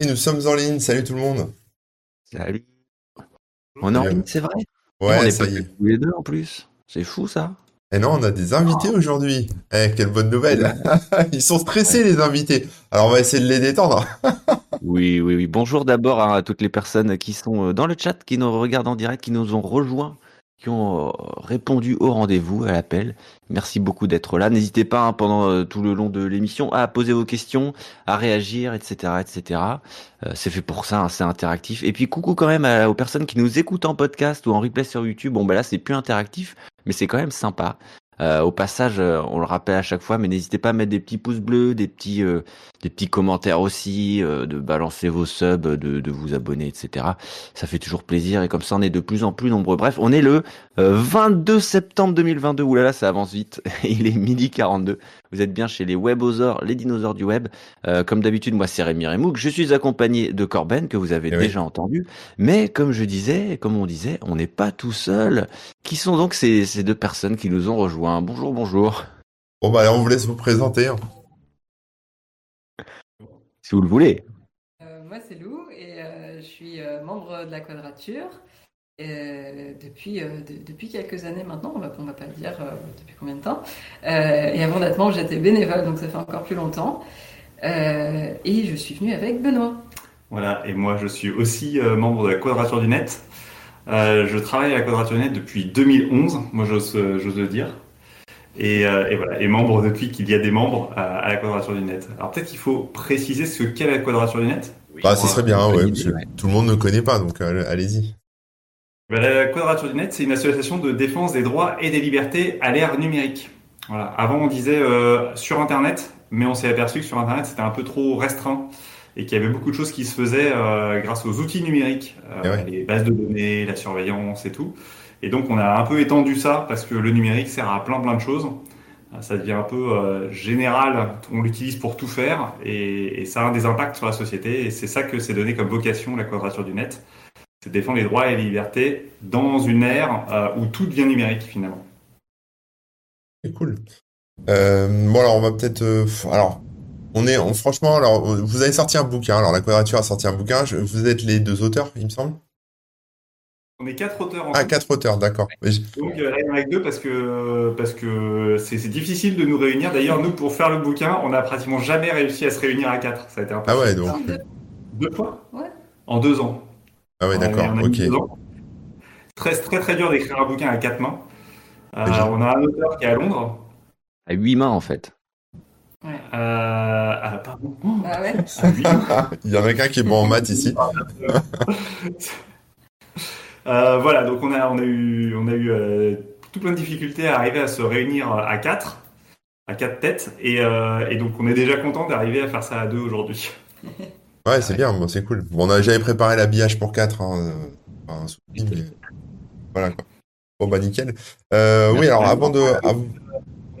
Et nous sommes en ligne, salut tout le monde. Salut. On est en ligne, c'est vrai Ouais, On est ça pas y est. tous les deux en plus. C'est fou ça. Et non, on a des invités aujourd'hui. Eh, quelle bonne nouvelle. Ils sont stressés, les invités. Alors, on va essayer de les détendre. Oui, oui, oui. Bonjour d'abord à toutes les personnes qui sont euh, dans le chat, qui nous regardent en direct, qui nous ont rejoints, qui ont euh, répondu au rendez-vous, à l'appel. Merci beaucoup d'être là. N'hésitez pas hein, pendant euh, tout le long de l'émission à poser vos questions, à réagir, etc., etc. Euh, c'est fait pour ça, hein, c'est interactif. Et puis coucou quand même aux personnes qui nous écoutent en podcast ou en replay sur YouTube. Bon, bah là c'est plus interactif, mais c'est quand même sympa. Euh, au passage, euh, on le rappelle à chaque fois, mais n'hésitez pas à mettre des petits pouces bleus, des petits, euh, des petits commentaires aussi, euh, de balancer vos subs, de, de vous abonner, etc. Ça fait toujours plaisir et comme ça on est de plus en plus nombreux. Bref, on est le 22 septembre 2022. Ouh là là, ça avance vite. Il est midi 42. Vous êtes bien chez les webosaures, les dinosaures du web. Euh, comme d'habitude, moi c'est Rémi Remouk. Je suis accompagné de Corben que vous avez Eh oui. déjà entendu. Mais comme je disais, comme on disait, on n'est pas tout seul. Qui sont donc ces, ces deux personnes qui nous ont rejoints? Bonjour, bonjour. Bon, bah, on vous laisse vous présenter. hein. Si vous le voulez. Euh, moi, c'est Lou et euh, je suis euh, membre de la Quadrature euh, depuis, euh, de- depuis quelques années maintenant. On va, on va pas dire euh, depuis combien de temps. Euh, et avant d'être membre, j'étais bénévole, donc ça fait encore plus longtemps. Euh, et je suis venue avec Benoît. Voilà, et moi je suis aussi euh, membre de la Quadrature du Net. Euh, je travaille à la Quadrature du Net depuis 2011, moi j'ose j'ose le dire. Et, euh, et voilà, et membre depuis qu'il y a des membres à, à la Quadrature du Net. Alors peut-être qu'il faut préciser ce qu'est la Quadrature du Net? Bah, ce serait bien, ouais, parce que tout le monde ne connaît pas, donc euh, allez-y. Ben, la Quadrature du Net, c'est une association de défense des droits et des libertés à l'ère numérique. Voilà. Avant, on disait euh, sur Internet, mais on s'est aperçu que sur Internet, c'était un peu trop restreint et qu'il y avait beaucoup de choses qui se faisaient euh, grâce aux outils numériques, euh, Eh ouais. les bases de données, la surveillance et tout. Et donc, on a un peu étendu ça parce que le numérique sert à plein plein de choses. Euh, Ça devient un peu euh, général, on l'utilise pour tout faire et, et ça a des impacts sur la société. Et c'est ça que c'est donné comme vocation, la Quadrature du Net c'est de défendre les droits et les libertés dans une ère euh, où tout devient numérique finalement. C'est cool. Euh, bon, alors, on va peut-être. euh, alors, on est. on- franchement, alors, vous avez sorti un bouquin. Alors, la Quadrature a sorti un bouquin. Je- vous êtes les deux auteurs, il me semble? On est quatre auteurs en Ah, tout. quatre auteurs, d'accord. Donc euh, là, il y en a que deux parce que parce que c'est c'est difficile de nous réunir. D'ailleurs, nous pour faire le bouquin, on n'a pratiquement jamais réussi à se réunir à quatre. Ça a été un peu Ah ouais, donc. deux fois? Ouais. en deux ans. Ah ouais, a- d'accord, ok. Très très très dur d'écrire un bouquin à quatre mains. Euh, Déjà. on a un auteur qui est à Londres. À huit mains en fait. Ouais. Euh, ah, pardon. Ah ouais. Il y en a qu'un qui est bon en maths ici. Euh, voilà, donc on a, on a eu, on a eu euh, tout plein de difficultés à arriver à se réunir à quatre, à quatre têtes, et, euh, et donc on est déjà content d'arriver à faire ça à deux aujourd'hui. Ouais, c'est bien, bon, c'est cool. Bon, on a j'avais préparé l'habillage pour 4, hein, euh, enfin, un souci, mais voilà quoi. Bon, bah nickel. Euh, oui, alors avant de.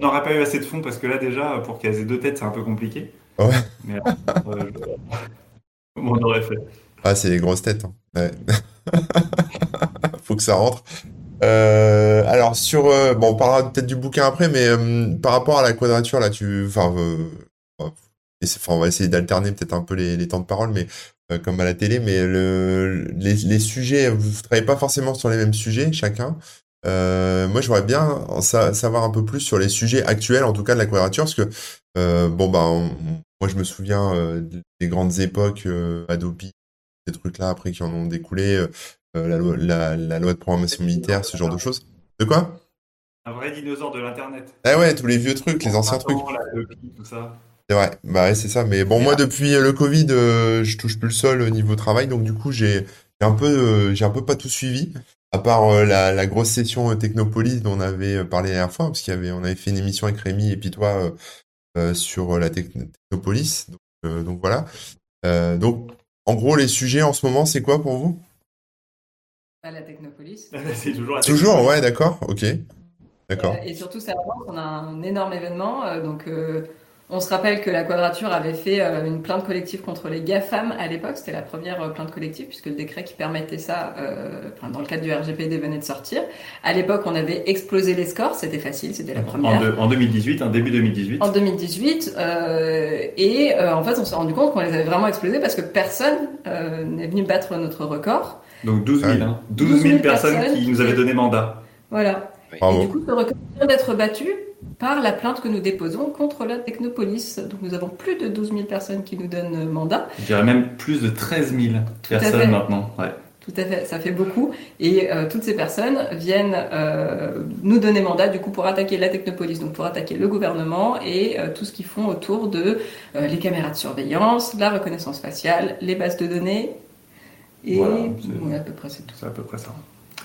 On n'aurait pas eu assez de fonds parce que là déjà, pour caser deux têtes, c'est un peu compliqué. Ouais. Mais euh, comment on aurait fait Ah, c'est les grosses têtes. hein. Ouais. Faut que ça rentre. Euh, alors sur, bon, on parlera peut-être du bouquin après, mais par rapport à la quadrature là, tu, enfin, et enfin, on va essayer d'alterner peut-être un peu les, les temps de parole, mais euh, comme à la télé, mais le, les, les sujets, vous travaillez pas forcément sur les mêmes sujets chacun. Euh, moi, j'aimerais bien en sa- savoir un peu plus sur les sujets actuels, en tout cas de la quadrature, parce que euh, bon bah, on- moi je me souviens euh, des grandes époques Adobe, ces trucs-là après qui en ont découlé, la, loi, la, la loi de programmation militaire, ce genre de choses. De quoi? Un vrai dinosaure de l'internet. Ah ouais, tous les vieux trucs, les anciens trucs. Adobe, tout ça. C'est vrai, bah ouais, c'est ça. Mais bon, moi, depuis euh, le Covid, euh, je touche plus le sol au niveau travail, donc du coup, j'ai un peu, euh, j'ai un peu pas tout suivi, à part euh, la, la grosse session euh, Technopolis dont on avait parlé la dernière fois, parce qu'il y avait, on avait fait une émission avec Rémi et puis toi euh, euh, sur la Techn- Technopolis. Donc, euh, donc voilà. Euh, donc, en gros, les sujets en ce moment, c'est quoi pour vous? À la Technopolis. c'est toujours la Toujours, ouais, d'accord, ok, d'accord. Euh, Et surtout, ça avance. On a un énorme événement. euh, donc, euh, On se rappelle que la Quadrature avait fait euh, une plainte collective contre les GAFAM à l'époque. C'était la première euh, plainte collective puisque le décret qui permettait ça, euh, enfin, dans le cadre du RGPD, venait de sortir. À l'époque, on avait explosé les scores. C'était facile, c'était la En, première. de- en 2018, un début 2018. En 2018, euh, et euh, en fait, on s'est rendu compte qu'on les avait vraiment explosés parce que personne euh, n'est venu battre notre record. Donc 12 000, Ouais. hein. 12 000 personnes personnes qui nous avaient donné mandat. Voilà. Et du coup, ce record vient d'être battu par la plainte que nous déposons contre la Technopolis. Donc, nous avons plus de 12 000 personnes qui nous donnent euh, mandat. Je dirais même plus de 13 000 à fait. personnes maintenant. Ouais. Tout à fait, ça fait beaucoup. Et euh, toutes ces personnes viennent euh, nous donner mandat du coup pour attaquer la Technopolis, donc pour attaquer le gouvernement et euh, tout ce qu'ils font autour de les caméras de surveillance, la reconnaissance faciale, les bases de données. Et Voilà, c'est- ouais, à peu près c'est tout. C'est à peu près ça.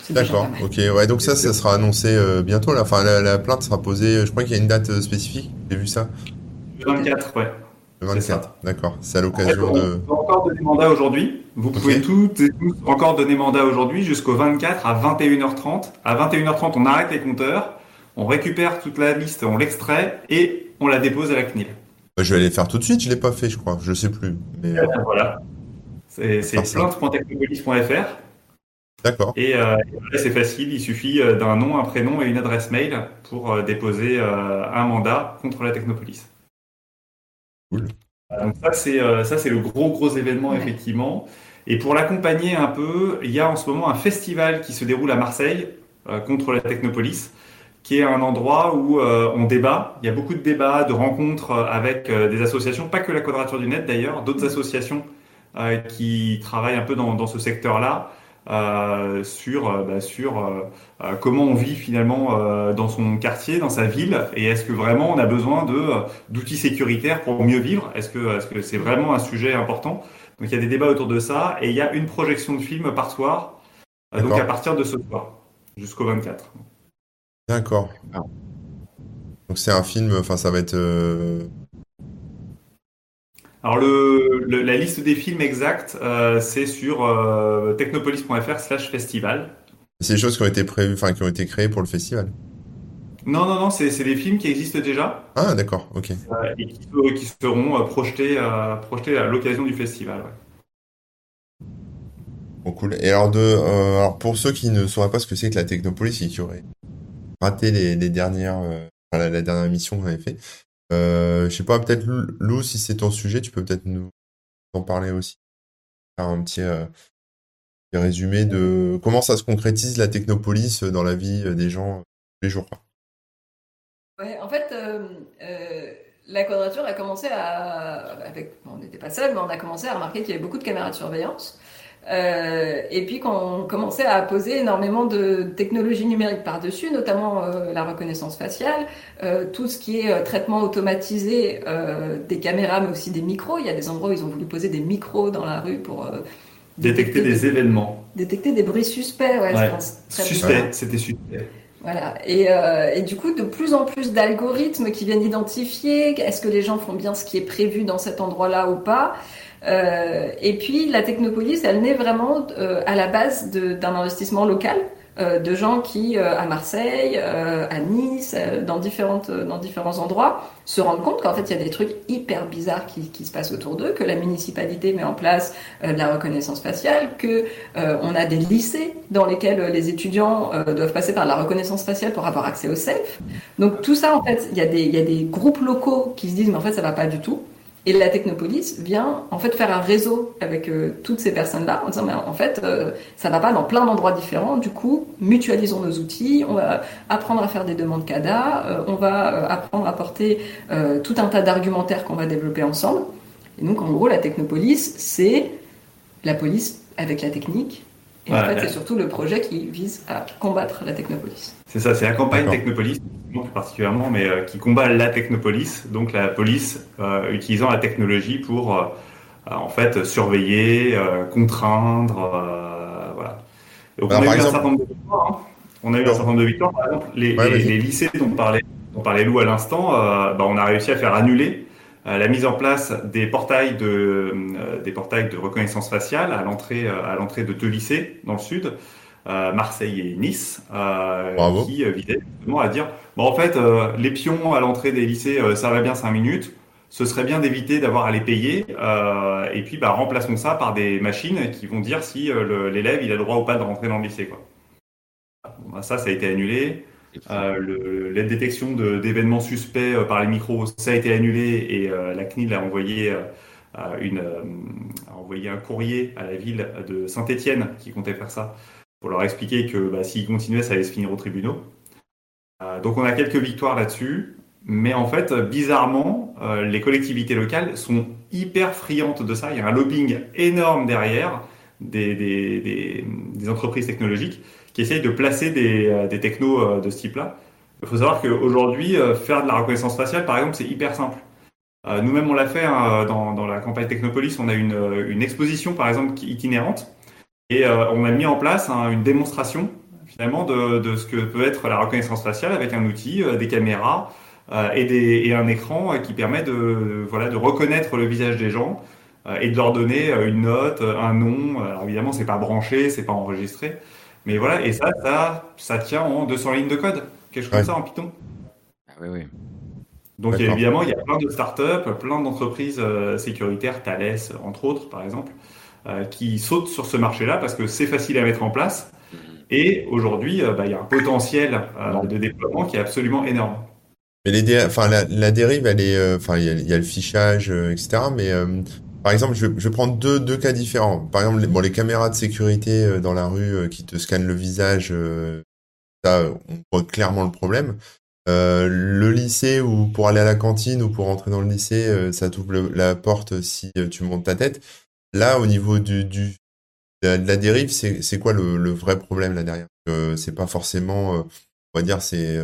D'accord, ok. Ouais, donc ça, ça sera annoncé euh, bientôt. Là. Enfin, la, la plainte sera posée. Je crois qu'il y a une date euh, spécifique. J'ai vu ça. Le 24, ouais. Le C'est 24. D'accord. C'est à En fait, l'occasion on de. peut encore donner mandat aujourd'hui. Vous pouvez toutes et tous encore donner mandat aujourd'hui jusqu'au 24 à 21h30. À 21h30, on arrête les compteurs, on récupère toute la liste, on l'extrait et on la dépose à la CNIL. Bah, je vais aller faire tout de suite. Je l'ai pas fait, je crois. Je sais plus. Mais euh, Voilà. C'est plainte.technopolis.fr d'accord. et euh, et là, c'est facile, il suffit euh, d'un nom, un prénom et une adresse mail pour euh, déposer euh, un mandat contre la Technopolis. Cool. Donc ça c'est euh, ça c'est le gros gros événement Ouais. effectivement. Et pour l'accompagner un peu, il y a en ce moment un festival qui se déroule à Marseille euh, contre la Technopolis, qui est un endroit où euh, on débat. Il y a beaucoup de débats, de rencontres avec euh, des associations, pas que la Quadrature du Net d'ailleurs, d'autres associations euh, qui travaillent un peu dans, dans ce secteur-là. Euh, sur euh, bah, sur euh, comment on vit finalement euh, dans son quartier, dans sa ville, et est-ce que vraiment on a besoin de d'outils sécuritaires pour mieux vivre? Est-ce que est-ce que c'est vraiment un sujet important? Donc il y a des débats autour de ça, et il y a une projection de film par soir, donc D'accord. à partir de ce soir jusqu'au 24. D'accord. Ah. Donc c'est un film. Enfin, ça va être. Alors le, le- la liste des films exacts, euh, c'est sur euh, technopolis.fr/festival. C'est des choses qui ont été prévues, enfin, qui ont été créées pour le festival. Non non non, c'est des films qui existent déjà Ah, d'accord. Ok. euh, et qui, se- qui seront projetés projetés à l'occasion du festival. ouais. Bon, cool. Et alors, de, alors, pour ceux qui ne sauraient pas ce que c'est que la Technopolis et qui auraient raté les, les dernières, la, la dernière émission qu'on avait fait, euh, je sais pas, peut-être Lou, si c'est ton sujet, tu peux peut-être nous en parler aussi. Faire un petit, euh, résumé de comment ça se concrétise la Technopolis dans la vie euh, des gens euh, tous les jours. en fait, euh, euh, la quadrature a commencé à. On n'était pas seul, mais on a commencé à remarquer qu'il y avait beaucoup de caméras de surveillance. Euh, et puis qu'on commençait à poser énormément de technologies numériques par-dessus, notamment euh, la reconnaissance faciale, euh, tout ce qui est traitement automatisé des caméras, mais aussi des micros. Il y a des endroits où ils ont voulu poser des micros dans la rue pour Détecter des événements. détecter des bruits suspects. Ouais. Suspect, c'était suspect. Voilà. Et, euh, et du coup, de plus en plus d'algorithmes qui viennent identifier est-ce que les gens font bien ce qui est prévu dans cet endroit-là ou pas. Euh, et puis, la technopolis, elle naît vraiment euh, à la base d'un investissement local de gens qui, euh, à Marseille, euh, à Nice, euh, dans, différentes, dans différents endroits, se rendent compte qu'en fait, il y a des trucs hyper bizarres qui, qui se passent autour d'eux, que la municipalité met en place euh, de la reconnaissance faciale, que euh, a des lycées dans lesquels euh, les étudiants euh, doivent passer par la reconnaissance faciale pour avoir accès au self. Donc tout ça, en fait, il y, a des- y a des groupes locaux qui se disent, mais en fait, ça va pas du tout. Et la Technopolis vient en fait faire un réseau avec euh, toutes ces personnes-là en disant, mais en fait, euh, ça va pas dans plein d'endroits différents. Du coup, mutualisons nos outils. On va apprendre à faire des demandes CADA. euh, on va euh, apprendre à porter tout un tas d'argumentaires qu'on va développer ensemble. Et donc, en gros, la Technopolis, c'est la police avec la technique. Et en fait, ouais. c'est surtout le projet qui vise à combattre la Technopolis. C'est ça, c'est la campagne. Technopolis, non plus particulièrement, mais euh, qui combat la Technopolis, donc la police euh, utilisant la technologie pour euh, en fait surveiller, euh, contraindre, euh, voilà. Donc Alors, on a eu un certain nombre de victoires. hein. On a eu un certain nombre de victoires. Par exemple, les, Ouais, les- vas-y. les lycées dont parlait, dont parlait Lou à l'instant, euh, bah, on a réussi à faire annuler euh, la mise en place des portails de euh, des portails de reconnaissance faciale à l'entrée euh, à l'entrée de deux lycées dans le sud, euh, Marseille et Nice, euh, qui euh, visaient justement à dire bon en fait euh, les pions à l'entrée des lycées euh, ça va bien cinq minutes, ce serait bien d'éviter d'avoir à les payer. Euh, et puis, bah, remplaçons ça par des machines qui vont dire si euh, l'élève il a le droit ou pas de rentrer dans le lycée. Quoi. Bah, ça, ça a été annulé. Euh, la détection d'événements suspects euh, par les micros, ça a été annulé et euh, la CNIL a envoyé, une, a envoyé un courrier à la ville de Saint-Étienne qui comptait faire ça pour leur expliquer que bah, s'ils continuaient, ça allait se finir au tribunal. donc on a quelques victoires là-dessus. Mais en fait, bizarrement, les collectivités locales sont hyper friandes de ça. Il y a un lobbying énorme derrière des entreprises technologiques qui essayent de placer des, euh, des technos euh, de ce type-là. Il faut savoir qu'aujourd'hui, euh, faire de la reconnaissance faciale, par exemple, c'est hyper simple. Nous-mêmes, on l'a fait hein, dans, dans, la campagne Technopolis. On a une, une exposition, par exemple, itinérante, et on a mis en place hein, une démonstration finalement de, de, ce que peut être la reconnaissance faciale avec un outil, des caméras et, des, et, un écran qui permet de, voilà, de reconnaître le visage des gens et de leur donner une note, un nom. Alors évidemment, c'est pas branché, c'est pas enregistré, mais voilà, et ça, ça, ça tient en 200 lignes de code, quelque chose comme ça en Python. Ah oui, oui. Donc évidemment, il y a plein de startups, plein d'entreprises euh, sécuritaires, Thales entre autres par exemple, euh, qui sautent sur ce marché-là parce que c'est facile à mettre en place. Mm-hmm. Et aujourd'hui, euh, bah, il y a un potentiel de déploiement qui est absolument énorme. Mais les enfin, la, dérive, elle est, enfin, il y, a le fichage, etc. Mais par exemple, je, je vais prendre deux, deux cas différents. Par exemple, les, bon, les caméras de sécurité euh, dans la rue euh, qui te scannent le visage, euh, ça, on voit clairement le problème. Euh, le lycée ou pour aller à la cantine ou pour rentrer dans le lycée, ça t'ouvre la porte si tu montes ta tête. Là, au niveau du, du de la, dérive, c'est quoi le, le, vrai problème là derrière? C'est pas forcément, on va dire, c'est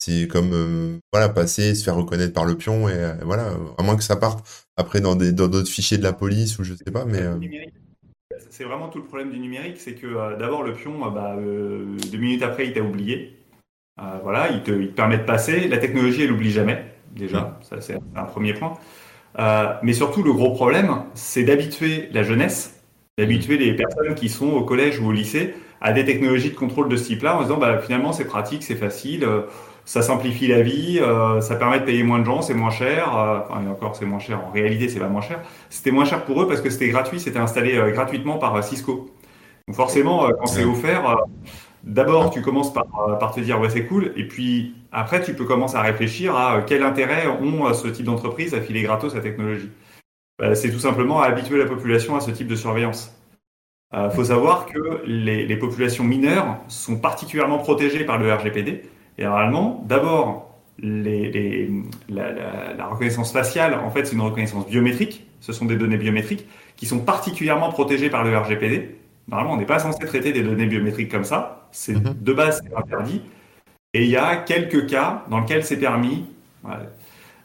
c'est comme voilà passer, se faire reconnaître par le pion et voilà, à moins que ça parte après dans des dans d'autres fichiers de la police ou je sais pas, mais euh, c'est vraiment tout le problème du numérique, c'est que d'abord le pion, bah, deux minutes après il t'a oublié, voilà, il te, il te, permet de passer. La technologie elle oublie jamais déjà, ça c'est un premier point. mais surtout le gros problème, c'est d'habituer la jeunesse, d'habituer les personnes qui sont au collège ou au lycée à des technologies de contrôle de ce type-là en disant bah, finalement c'est pratique, c'est facile ça simplifie la vie, euh, ça permet de payer moins de gens, c'est moins cher. Euh, enfin, encore, c'est moins cher. En réalité, c'est pas moins cher. C'était moins cher pour eux parce que c'était gratuit, c'était installé euh, gratuitement par Cisco. Donc forcément, quand c'est offert, d'abord tu commences par, par te dire ouais c'est cool, et puis après tu peux commencer à réfléchir à quel intérêt ont ce type d'entreprise à filer gratos sa technologie. Bah, c'est tout simplement à habituer la population à ce type de surveillance. Il faut savoir que les, les populations mineures sont particulièrement protégées par le RGPD Généralement, d'abord, les, la, reconnaissance faciale, en fait, c'est une reconnaissance biométrique. Ce sont des données biométriques qui sont particulièrement protégées par le RGPD. Normalement, on n'est pas censé traiter des données biométriques comme ça. C'est mhm. de base c'est interdit. Et il y a quelques cas dans lesquels c'est permis.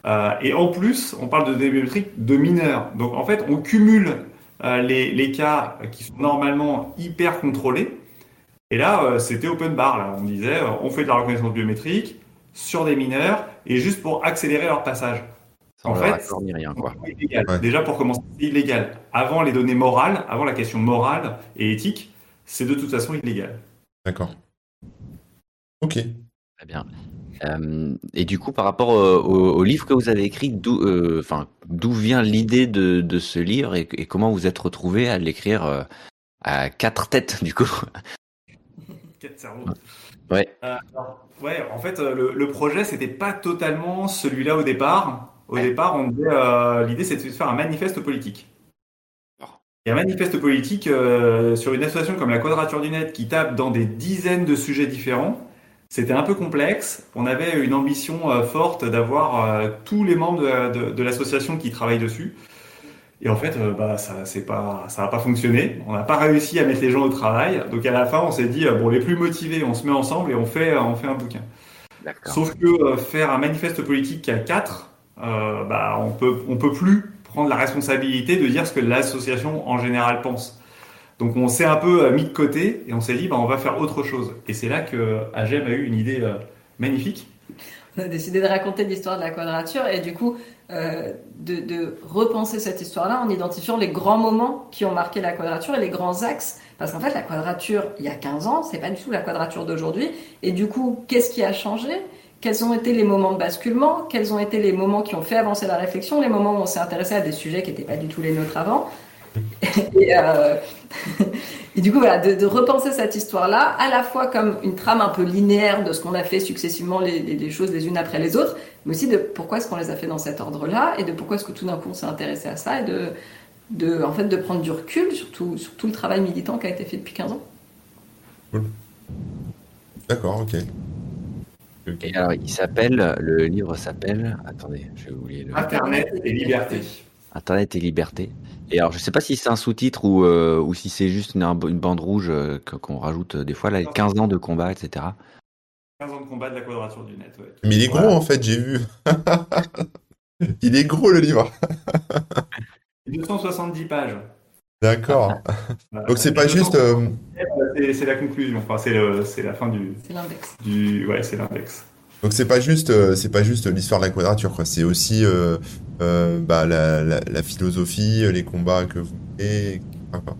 Euh, et en plus, on parle de données biométriques de mineurs. Donc en fait, on cumule euh, les, les, cas qui sont normalement hyper contrôlés et là, euh, c'était open bar. Là. On disait, euh, on fait de la reconnaissance biométrique sur des mineurs et juste pour accélérer leur passage. en fait, ni rien, quoi. Déjà pour commencer, c'est illégal. Avant les données morales, avant la question morale et éthique, c'est de toute façon illégal. D'accord. Ok. Très bien. Euh, et du coup, par rapport au, livre que vous avez écrit, d'où enfin, d'où vient l'idée de, de, ce livre et, et, comment vous êtes retrouvé à l'écrire à quatre têtes, du coup? Ouais. Euh, ouais, en fait, euh, le, projet, c'était pas totalement celui-là au départ. Au départ, on euh, l'idée, c'était de faire un manifeste politique. Et un manifeste politique sur une association comme la Quadrature du Net qui tape dans des dizaines de sujets différents, c'était un peu complexe. On avait une ambition forte d'avoir tous les membres de l'association qui travaillent dessus. Et en fait, euh, bah, ça c'est pas, ça n'a pas fonctionné. On n'a pas réussi à mettre les gens au travail. Donc à la fin, on s'est dit, euh, bon, les plus motivés, on se met ensemble et on fait, euh, on fait un bouquin. Sauf que faire un manifeste politique à quatre, bah, on peut, on peut plus prendre la responsabilité de dire ce que l'association en général pense. Donc on s'est un peu mis de côté et on s'est dit, bah, on va faire autre chose. Et c'est là que AGEM a eu une idée magnifique. On a décidé de raconter l'histoire de la quadrature et du coup, euh, de, repenser cette histoire-là en identifiant les grands moments qui ont marqué la quadrature et les grands axes. Parce qu'en fait, la quadrature, il y a 15 ans, c'est pas du tout la quadrature d'aujourd'hui. Et du coup, qu'est-ce qui a changé? Quels ont été les moments de basculement, quels ont été les moments qui ont fait avancer la réflexion, les moments où on s'est intéressé à des sujets qui n'étaient pas du tout les nôtres avant. Et, euh, et du coup, voilà, de, repenser cette histoire-là, à la fois comme une trame un peu linéaire de ce qu'on a fait successivement les, choses les unes après les autres, mais aussi de pourquoi est-ce qu'on les a fait dans cet ordre-là, et de pourquoi est-ce que tout d'un coup on s'est intéressé à ça, et de, de, en fait, de prendre du recul sur tout, sur tout le travail militant qui a été fait depuis 15 ans. Cool. D'accord, ok. Okay. Et alors, il s'appelle, le livre s'appelle, attendez, je vais oublier le. Internet et liberté. Internet et liberté. Et alors, je sais pas si c'est un sous-titre ou, euh, ou si c'est juste une, une, bande rouge euh, qu'on rajoute des fois, là, 15 ans de combat, etc. 15 ans de combat de la quadrature du net, ouais. Mais il est gros, en fait, j'ai vu. il est gros, le livre. 270 pages. D'accord. Donc, c'est pas juste. Euh... C'est la conclusion, enfin, c'est la fin du. C'est l'index. Du... Ouais, c'est l'index. Donc c'est pas juste euh, c'est pas juste l'histoire de la quadrature quoi, c'est aussi euh, euh, bah, la, la, la, philosophie, les combats que vous menez. Enfin,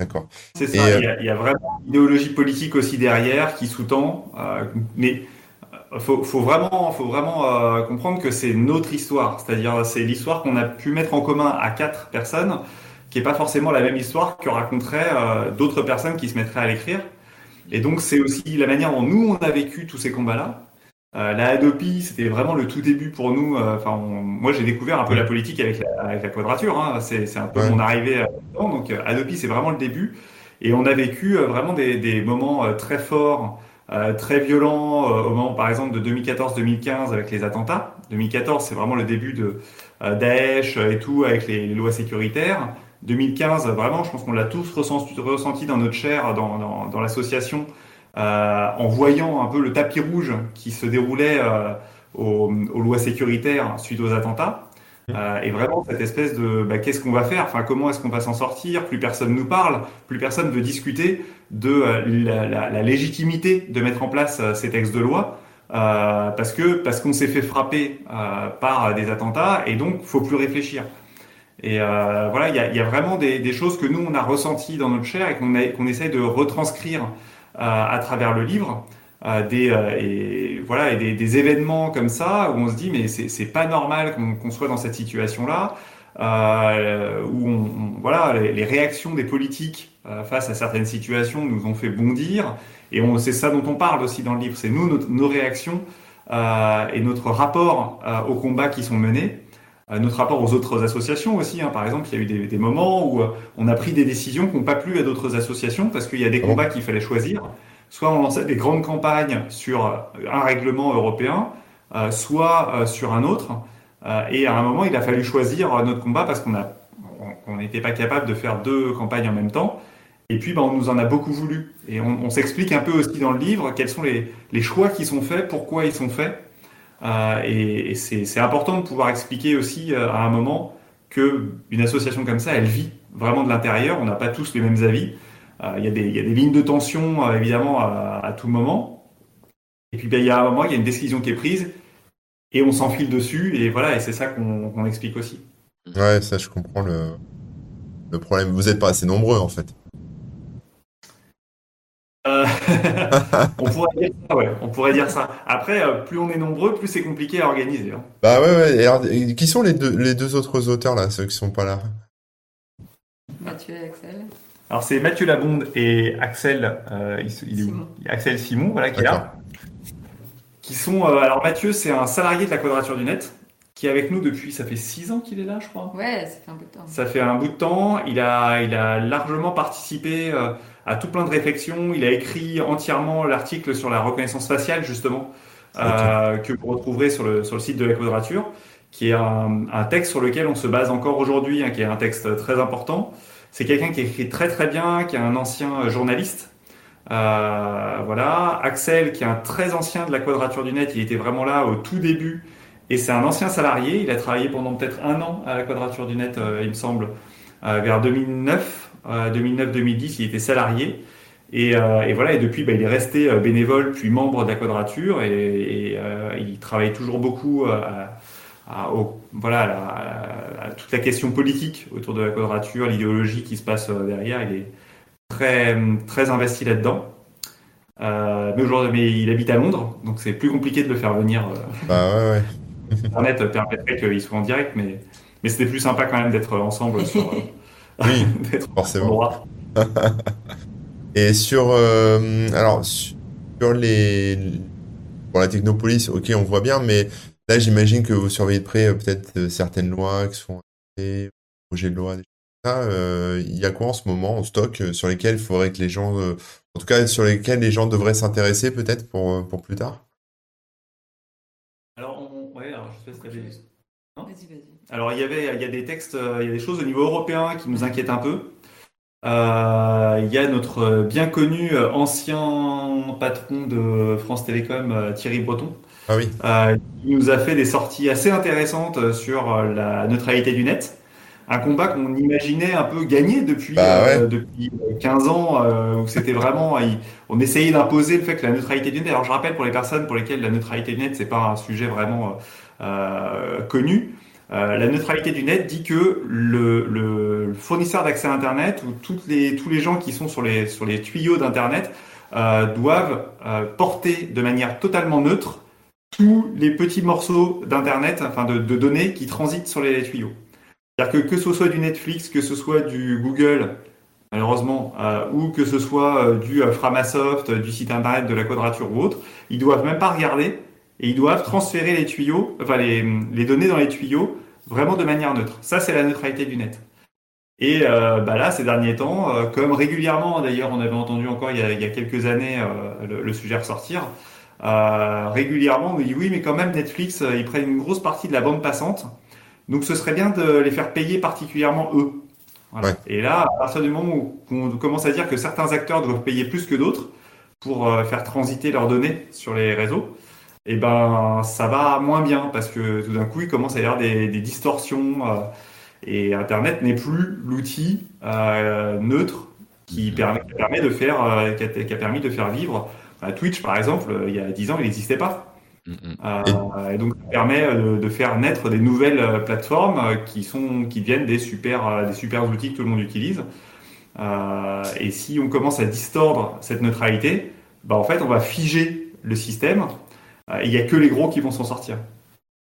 D'accord. C'est ça. Et, il, y a, il, y a, vraiment une idéologie politique aussi derrière qui sous-tend, euh, mais faut, faut vraiment faut vraiment comprendre que c'est notre histoire, c'est-à-dire c'est l'histoire qu'on a pu mettre en commun à quatre personnes, qui est pas forcément la même histoire que raconteraient d'autres personnes qui se mettraient à l'écrire. Et donc c'est aussi la manière dont nous on a vécu tous ces combats-là. Euh, la Hadopi, c'était vraiment le tout début pour nous. Enfin, on... moi, j'ai découvert un peu la politique avec la, avec la quadrature. Hein. C'est un peu ouais. mon arrivée dedans. Donc, euh, Hadopi, c'est vraiment le début. Et on a vécu euh, vraiment des, des moments euh, très forts, euh, très violents, au moment, par exemple, de 2014-2015 avec les attentats. 2014, c'est vraiment le début de Daesh et tout, avec les, les lois sécuritaires. 2015, vraiment, je pense qu'on l'a tous ressenti, ressenti dans notre chair, dans, dans, dans l'association. Euh, en voyant un peu le tapis rouge qui se déroulait euh, aux, aux, lois sécuritaires suite aux attentats. Euh, et vraiment cette espèce de bah, qu'est-ce qu'on va faire? Enfin, comment est-ce qu'on va s'en sortir? Plus personne nous parle, plus personne veut discuter de la, la, la légitimité de mettre en place ces textes de loi. Parce que parce qu'on s'est fait frapper par des attentats et donc faut plus réfléchir. Et voilà, il y a, y a, vraiment des, des, choses que nous on a ressenties dans notre chair et qu'on qu'on essaie de retranscrire à travers le livre. Euh, des et voilà et des, événements comme ça où on se dit mais c'est pas normal qu'on qu soit dans cette situation là euh, où voilà les, réactions des politiques euh, face à certaines situations nous ont fait bondir et c'est ça dont on parle aussi dans le livre c'est nous nos réactions et notre rapport aux combats qui sont menés notre rapport aux autres associations aussi. Hein. Par exemple, il y a eu des, des moments où on a pris des décisions qui n'ont pas plu à d'autres associations parce qu'il y a des combats qu'il fallait choisir. Soit on lançait des grandes campagnes sur un règlement européen, euh, soit euh, sur un autre. Euh, et à un moment, il a fallu choisir notre combat parce qu'on on n'était pas capable de faire deux campagnes en même temps. Et puis, ben, on nous en a beaucoup voulu. Et on, on s'explique un peu aussi dans le livre quels sont les, les choix qui sont faits, pourquoi ils sont faits. Euh, et, c'est important de pouvoir expliquer aussi euh, à un moment que une association comme ça, elle vit vraiment de l'intérieur. On n'a pas tous les mêmes avis. Euh, il y, a des lignes de tension évidemment à, tout moment. Et puis ben, il y a un moment, il y a une décision qui est prise et on s'enfile dessus. Et voilà, et c'est ça qu'on qu explique aussi. Ouais, ça je comprends le, le problème. Vous n'êtes pas assez nombreux en fait. Euh, on pourrait dire ça, ouais. On pourrait dire ça. Après, euh, plus on est nombreux, plus c'est compliqué à organiser. Hein. Bah ouais, ouais. Et alors, qui sont les deux, les deux autres auteurs là, ceux qui sont pas là? Mathieu et Axel. Alors c'est Mathieu Labonde et Axel, euh, il, il Simon. Axel Simon, voilà, qui est là. Qui sont. Euh, alors Mathieu, c'est un salarié de la Quadrature du Net qui est avec nous depuis, ça fait six ans qu'il est là, je crois. Ouais, ça fait un bout de temps. Ça fait un bout de temps. Il a, il a largement participé euh, à tout plein de réflexions. Il a écrit entièrement l'article sur la reconnaissance faciale, justement, euh, que vous retrouverez sur le, sur le site de la Quadrature, qui est un, un texte sur lequel on se base encore aujourd'hui, hein, qui est un texte très important. C'est quelqu'un qui écrit très très bien, qui est un ancien journaliste. Euh, voilà. Axel, qui est un très ancien de la Quadrature du Net, il était vraiment là au tout début et c'est un ancien salarié. Il a travaillé pendant peut-être un an à la Quadrature du Net, euh, il me semble, euh, vers 2009, 2009-2010. Il était salarié. Et, euh, et, voilà. Et depuis, bah, il est resté bénévole puis membre de la Quadrature. Et, et il travaille toujours beaucoup à, à, au, voilà, à, à, toute la question politique autour de la Quadrature, l'idéologie qui se passe derrière. Il est très très investi là-dedans. Euh, mais aujourd'hui, mais il habite à Londres, donc c'est plus compliqué de le faire venir. euh, Bah ouais, ouais. Internet permettrait qu'il soit en direct, mais, mais c'était plus sympa quand même d'être ensemble sur, euh, Oui, forcément. Et sur, euh, alors, sur les, pour la Technopolis, ok, on voit bien, mais là, j'imagine que vous surveillez de près euh, peut-être euh, certaines lois qui sont projets de loi, des choses comme ça. Euh, il y a quoi en ce moment en stock sur lesquels il faudrait que les gens, euh, en tout cas, sur lesquels les gens devraient s'intéresser peut-être pour, pour plus tard? Alors, on- ouais, alors je te laisse réagir. Vas-y, vas-y. Alors, il y avait, il y a des textes, il y a des choses au niveau européen qui nous inquiètent un peu. Euh, il y a notre bien connu euh, ancien patron de France Télécom, euh, Thierry Breton, Ah oui, euh, qui nous a fait des sorties assez intéressantes sur la neutralité du net. Un combat qu'on imaginait un peu gagné depuis, Bah ouais. euh, depuis 15 ans, où c'était vraiment, on essayait d'imposer le fait que la neutralité du net. Alors je rappelle pour les personnes pour lesquelles la neutralité du net c'est pas un sujet vraiment connu. Euh, la neutralité du net dit que le, fournisseur d'accès à Internet ou les, tous les gens qui sont sur les, sur les tuyaux d'Internet euh, doivent euh, porter de manière totalement neutre tous les petits morceaux d'Internet, enfin de, données qui transitent sur les tuyaux. C'est-à-dire que que ce soit du Netflix, que ce soit du Google, malheureusement, ou que ce soit du Framasoft, du site internet de la Quadrature ou autre, ils doivent même pas regarder et ils doivent transférer les tuyaux, enfin les, les données dans les tuyaux vraiment de manière neutre. Ça, c'est la neutralité du net. Et euh, bah là, ces derniers temps, euh, comme régulièrement, d'ailleurs, on avait entendu encore il y a, il y a quelques années euh, le, le sujet ressortir, régulièrement, on dit oui, mais quand même, Netflix, ils prennent une grosse partie de la bande passante. Donc, ce serait bien de les faire payer particulièrement eux. Voilà. Ouais. Et là, à partir du moment où on commence à dire que certains acteurs doivent payer plus que d'autres pour faire transiter leurs données sur les réseaux, et ben ça va moins bien parce que tout d'un coup il commence à y avoir des, des distorsions euh, et Internet n'est plus l'outil euh, neutre qui permet, qui permet de faire euh, qui, a, qui a permis de faire vivre Twitch par exemple il y a 10 ans il n'existait pas. Mm, mm. Euh, et donc ça permet de, de faire naître des nouvelles plateformes qui sont qui deviennent des super des super outils que tout le monde utilise. Et si on commence à distordre cette neutralité bah en fait on va figer le système il n'y a que les gros qui vont s'en sortir.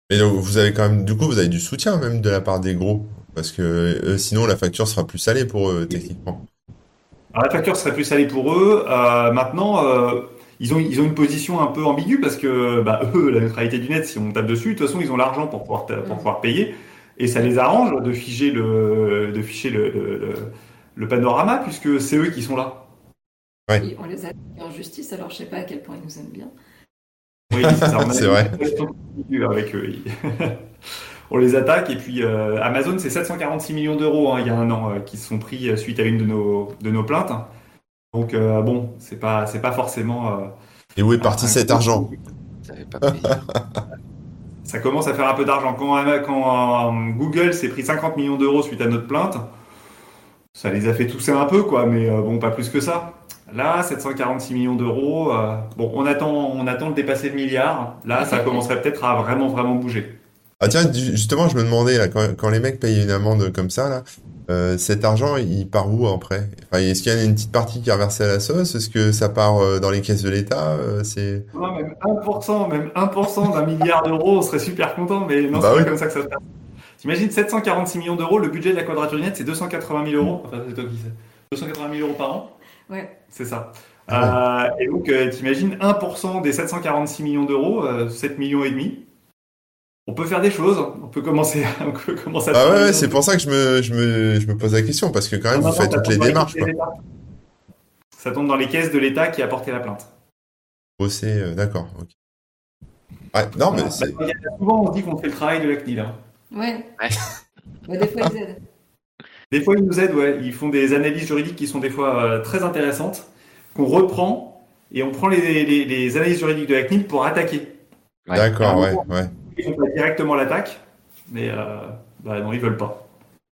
Et donc, vous avez quand même, du coup, vous avez du soutien même de la part des gros, parce que euh, sinon la facture sera plus salée pour eux, techniquement. Alors la facture serait plus salée pour eux. Euh, maintenant, euh, ils, ont, ils ont une position un peu ambiguë parce que bah, eux, la neutralité du net, si on tape dessus, de toute façon, ils ont l'argent pour pouvoir, pour pouvoir payer. Et ça les arrange de figer le, de ficher le, le, le- le panorama puisque c'est eux qui sont là. Et on les a mis en justice, alors je sais pas à quel point ils nous aiment bien. Oui, c'est vrai. avec eux. on les attaque et puis euh, Amazon, c'est 746 millions d'euros hein, il y a un an euh, qui se sont pris euh, suite à une de nos, de nos plaintes. Donc euh, bon, c'est pas, c'est pas forcément. euh, Et où est parti cet argent? Ça pas commence à faire un peu d'argent. Quand, quand euh, Google s'est pris 50 millions d'euros suite à notre plainte, ça les a fait tousser un peu, quoi, mais euh, bon, pas plus que ça. Là, 746 millions d'euros, euh, bon, on attend, on attend de dépasser le milliard. Là, ça commencerait peut-être à vraiment, vraiment bouger. Ah tiens, justement, je me demandais, là, quand, quand les mecs payent une amende comme ça, là, euh, cet argent, il part où après? Enfin, est-ce qu'il y a une petite partie qui est reversée à la sauce? Est-ce que ça part euh, dans les caisses de l'État? Euh, c'est... Non, même 1%, même 1% d'un milliard d'euros, on serait super content, mais non, Bah c'est oui. pas comme ça que ça se passe. T'imagines 746 millions d'euros, le budget de la quadrature du net, c'est 280 000 euros. Enfin, c'est toi qui sais. 280 000 euros par an. Ouais. C'est ça. Ah Euh, et donc, euh, t'imagines 1% des 746 millions d'euros, euh, 7 millions et demi. On peut faire des choses. On peut commencer, on peut commencer à Ah faire ouais, c'est pour ça que je me, je me, je me pose la question, parce que quand même, vous Maintenant, faites ça toutes les démarches, quoi. Ça tombe dans les caisses de l'État qui a porté la plainte. Bosser, euh, d'accord, ok. Ouais, non, mais Voilà. c'est... Bah, souvent, on dit qu'on fait le travail de la CNIL. hein. Ouais. Ouais. Bah, des fois, ils aident. Des fois, ils nous aident, ouais. Ils font des analyses juridiques qui sont des fois euh, très intéressantes, qu'on reprend, et on prend les, les- les analyses juridiques de la CNIL pour attaquer. Ouais. D'accord, ouais, ouais. Ils font pas directement l'attaque, mais euh, bah non, ils veulent pas.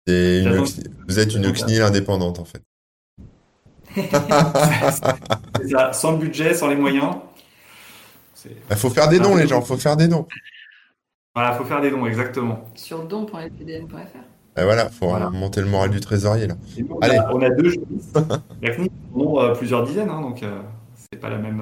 Une Vous êtes une CNIL indépendante, en fait. C'est ça, sans le budget, sans les moyens. Il faut faire des dons, les gens, faut faire des dons. Voilà, faut faire des dons, exactement. Sur don.fpdn.fr. Et voilà, faut Voilà. monter le moral du trésorier, là. Nous, on, Allez. a, on a deux juristes. La CNIL, on en a plusieurs dizaines, hein, donc euh, c'est pas la même.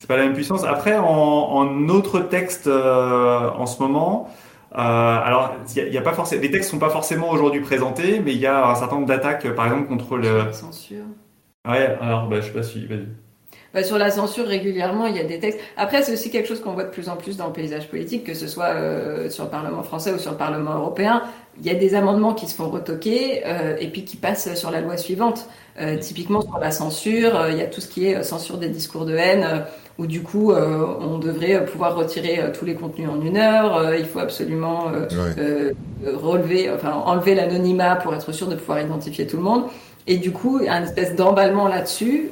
c'est pas la même puissance. Après, en, en autre texte en ce moment, alors, il y, a pas forcément, les textes sont pas forcément aujourd'hui présentés, mais il y a un certain nombre d'attaques, par exemple contre le. Censure. Ouais, alors bah, je sais pas si. Vas-y. Bah, sur la censure, régulièrement, il y a des textes. Après, c'est aussi quelque chose qu'on voit de plus en plus dans le paysage politique, que ce soit euh, sur le Parlement français ou sur le Parlement européen. Il y a des amendements qui se font retoquer euh, et puis qui passent sur la loi suivante. Euh, typiquement sur la censure, il y a tout ce qui est censure des discours de haine, où du coup, on devrait pouvoir retirer tous les contenus en une heure. il faut absolument relever, enfin enlever l'anonymat pour être sûr de pouvoir identifier tout le monde. Et du coup, il y a une espèce d'emballement là-dessus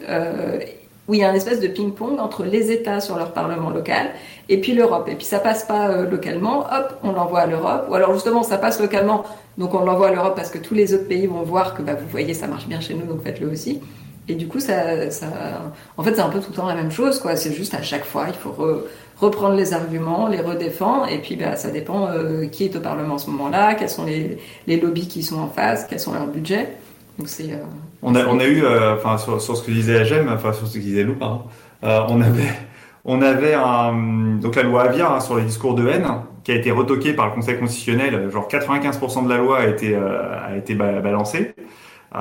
où il y a un espèce de ping-pong entre les États sur leur parlement local et puis l'Europe. Et puis ça passe pas euh, localement, hop, on l'envoie à l'Europe. Ou alors justement, ça passe localement, donc on l'envoie à l'Europe parce que tous les autres pays vont voir que bah, vous voyez, ça marche bien chez nous, donc faites-le aussi. Et du coup, ça, ça... en fait, c'est un peu tout le temps la même chose, quoi. C'est juste à chaque fois, il faut reprendre les arguments, les redéfendre, et puis bah, ça dépend euh, qui est au Parlement en ce moment-là, quels sont les, les lobbies qui sont en face, quels sont leurs budgets. Donc euh, on a, on a eu, euh, enfin, sur, sur, ce que disait Agem, enfin, sur ce que disait Lou, pardon, euh, on avait, on avait un, donc la loi Avia hein, sur les discours de haine, qui a été retoquée par le Conseil constitutionnel. Genre 95% de la loi a été, euh, a été balancée.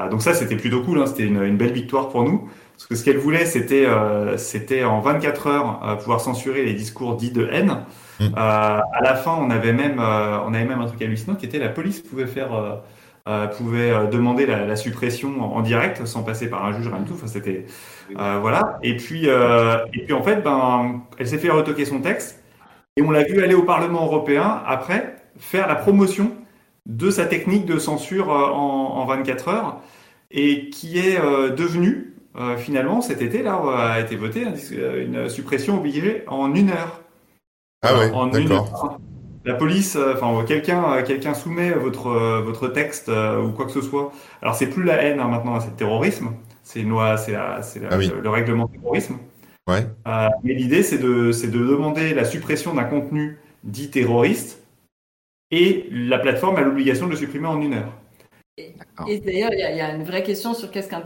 donc ça, c'était plutôt cool. Hein, c'était une, une, belle victoire pour nous. Parce que ce qu'elle voulait, c'était, c'était en 24 heures pouvoir censurer les discours dits de haine. Mmh. à la fin, on avait même, on avait même un truc hallucinant qui était la police pouvait faire euh, pouvait euh, demander la, la, suppression en, direct sans passer par un juge, rien du tout. Enfin, c'était euh, voilà. Et puis, euh, et puis en fait, ben, elle s'est fait retoquer son texte et on l'a vu aller au Parlement européen après faire la promotion de sa technique de censure en, en 24 heures et qui est devenue finalement cet été là a été votée une suppression obligée en une heure. Ah oui, d'accord la police, euh, enfin quelqu'un, euh, quelqu'un soumet votre euh, votre texte ou quoi que ce soit. Alors c'est plus la haine hein, maintenant, c'est le terrorisme. C'est une loi, c'est c'est ah le, règlement terrorisme. Ouais. mais l'idée c'est de c'est de demander la suppression d'un contenu dit terroriste et la plateforme a l'obligation de le supprimer en une heure. Et d'ailleurs, il y, a une vraie question sur qu'est-ce qu'un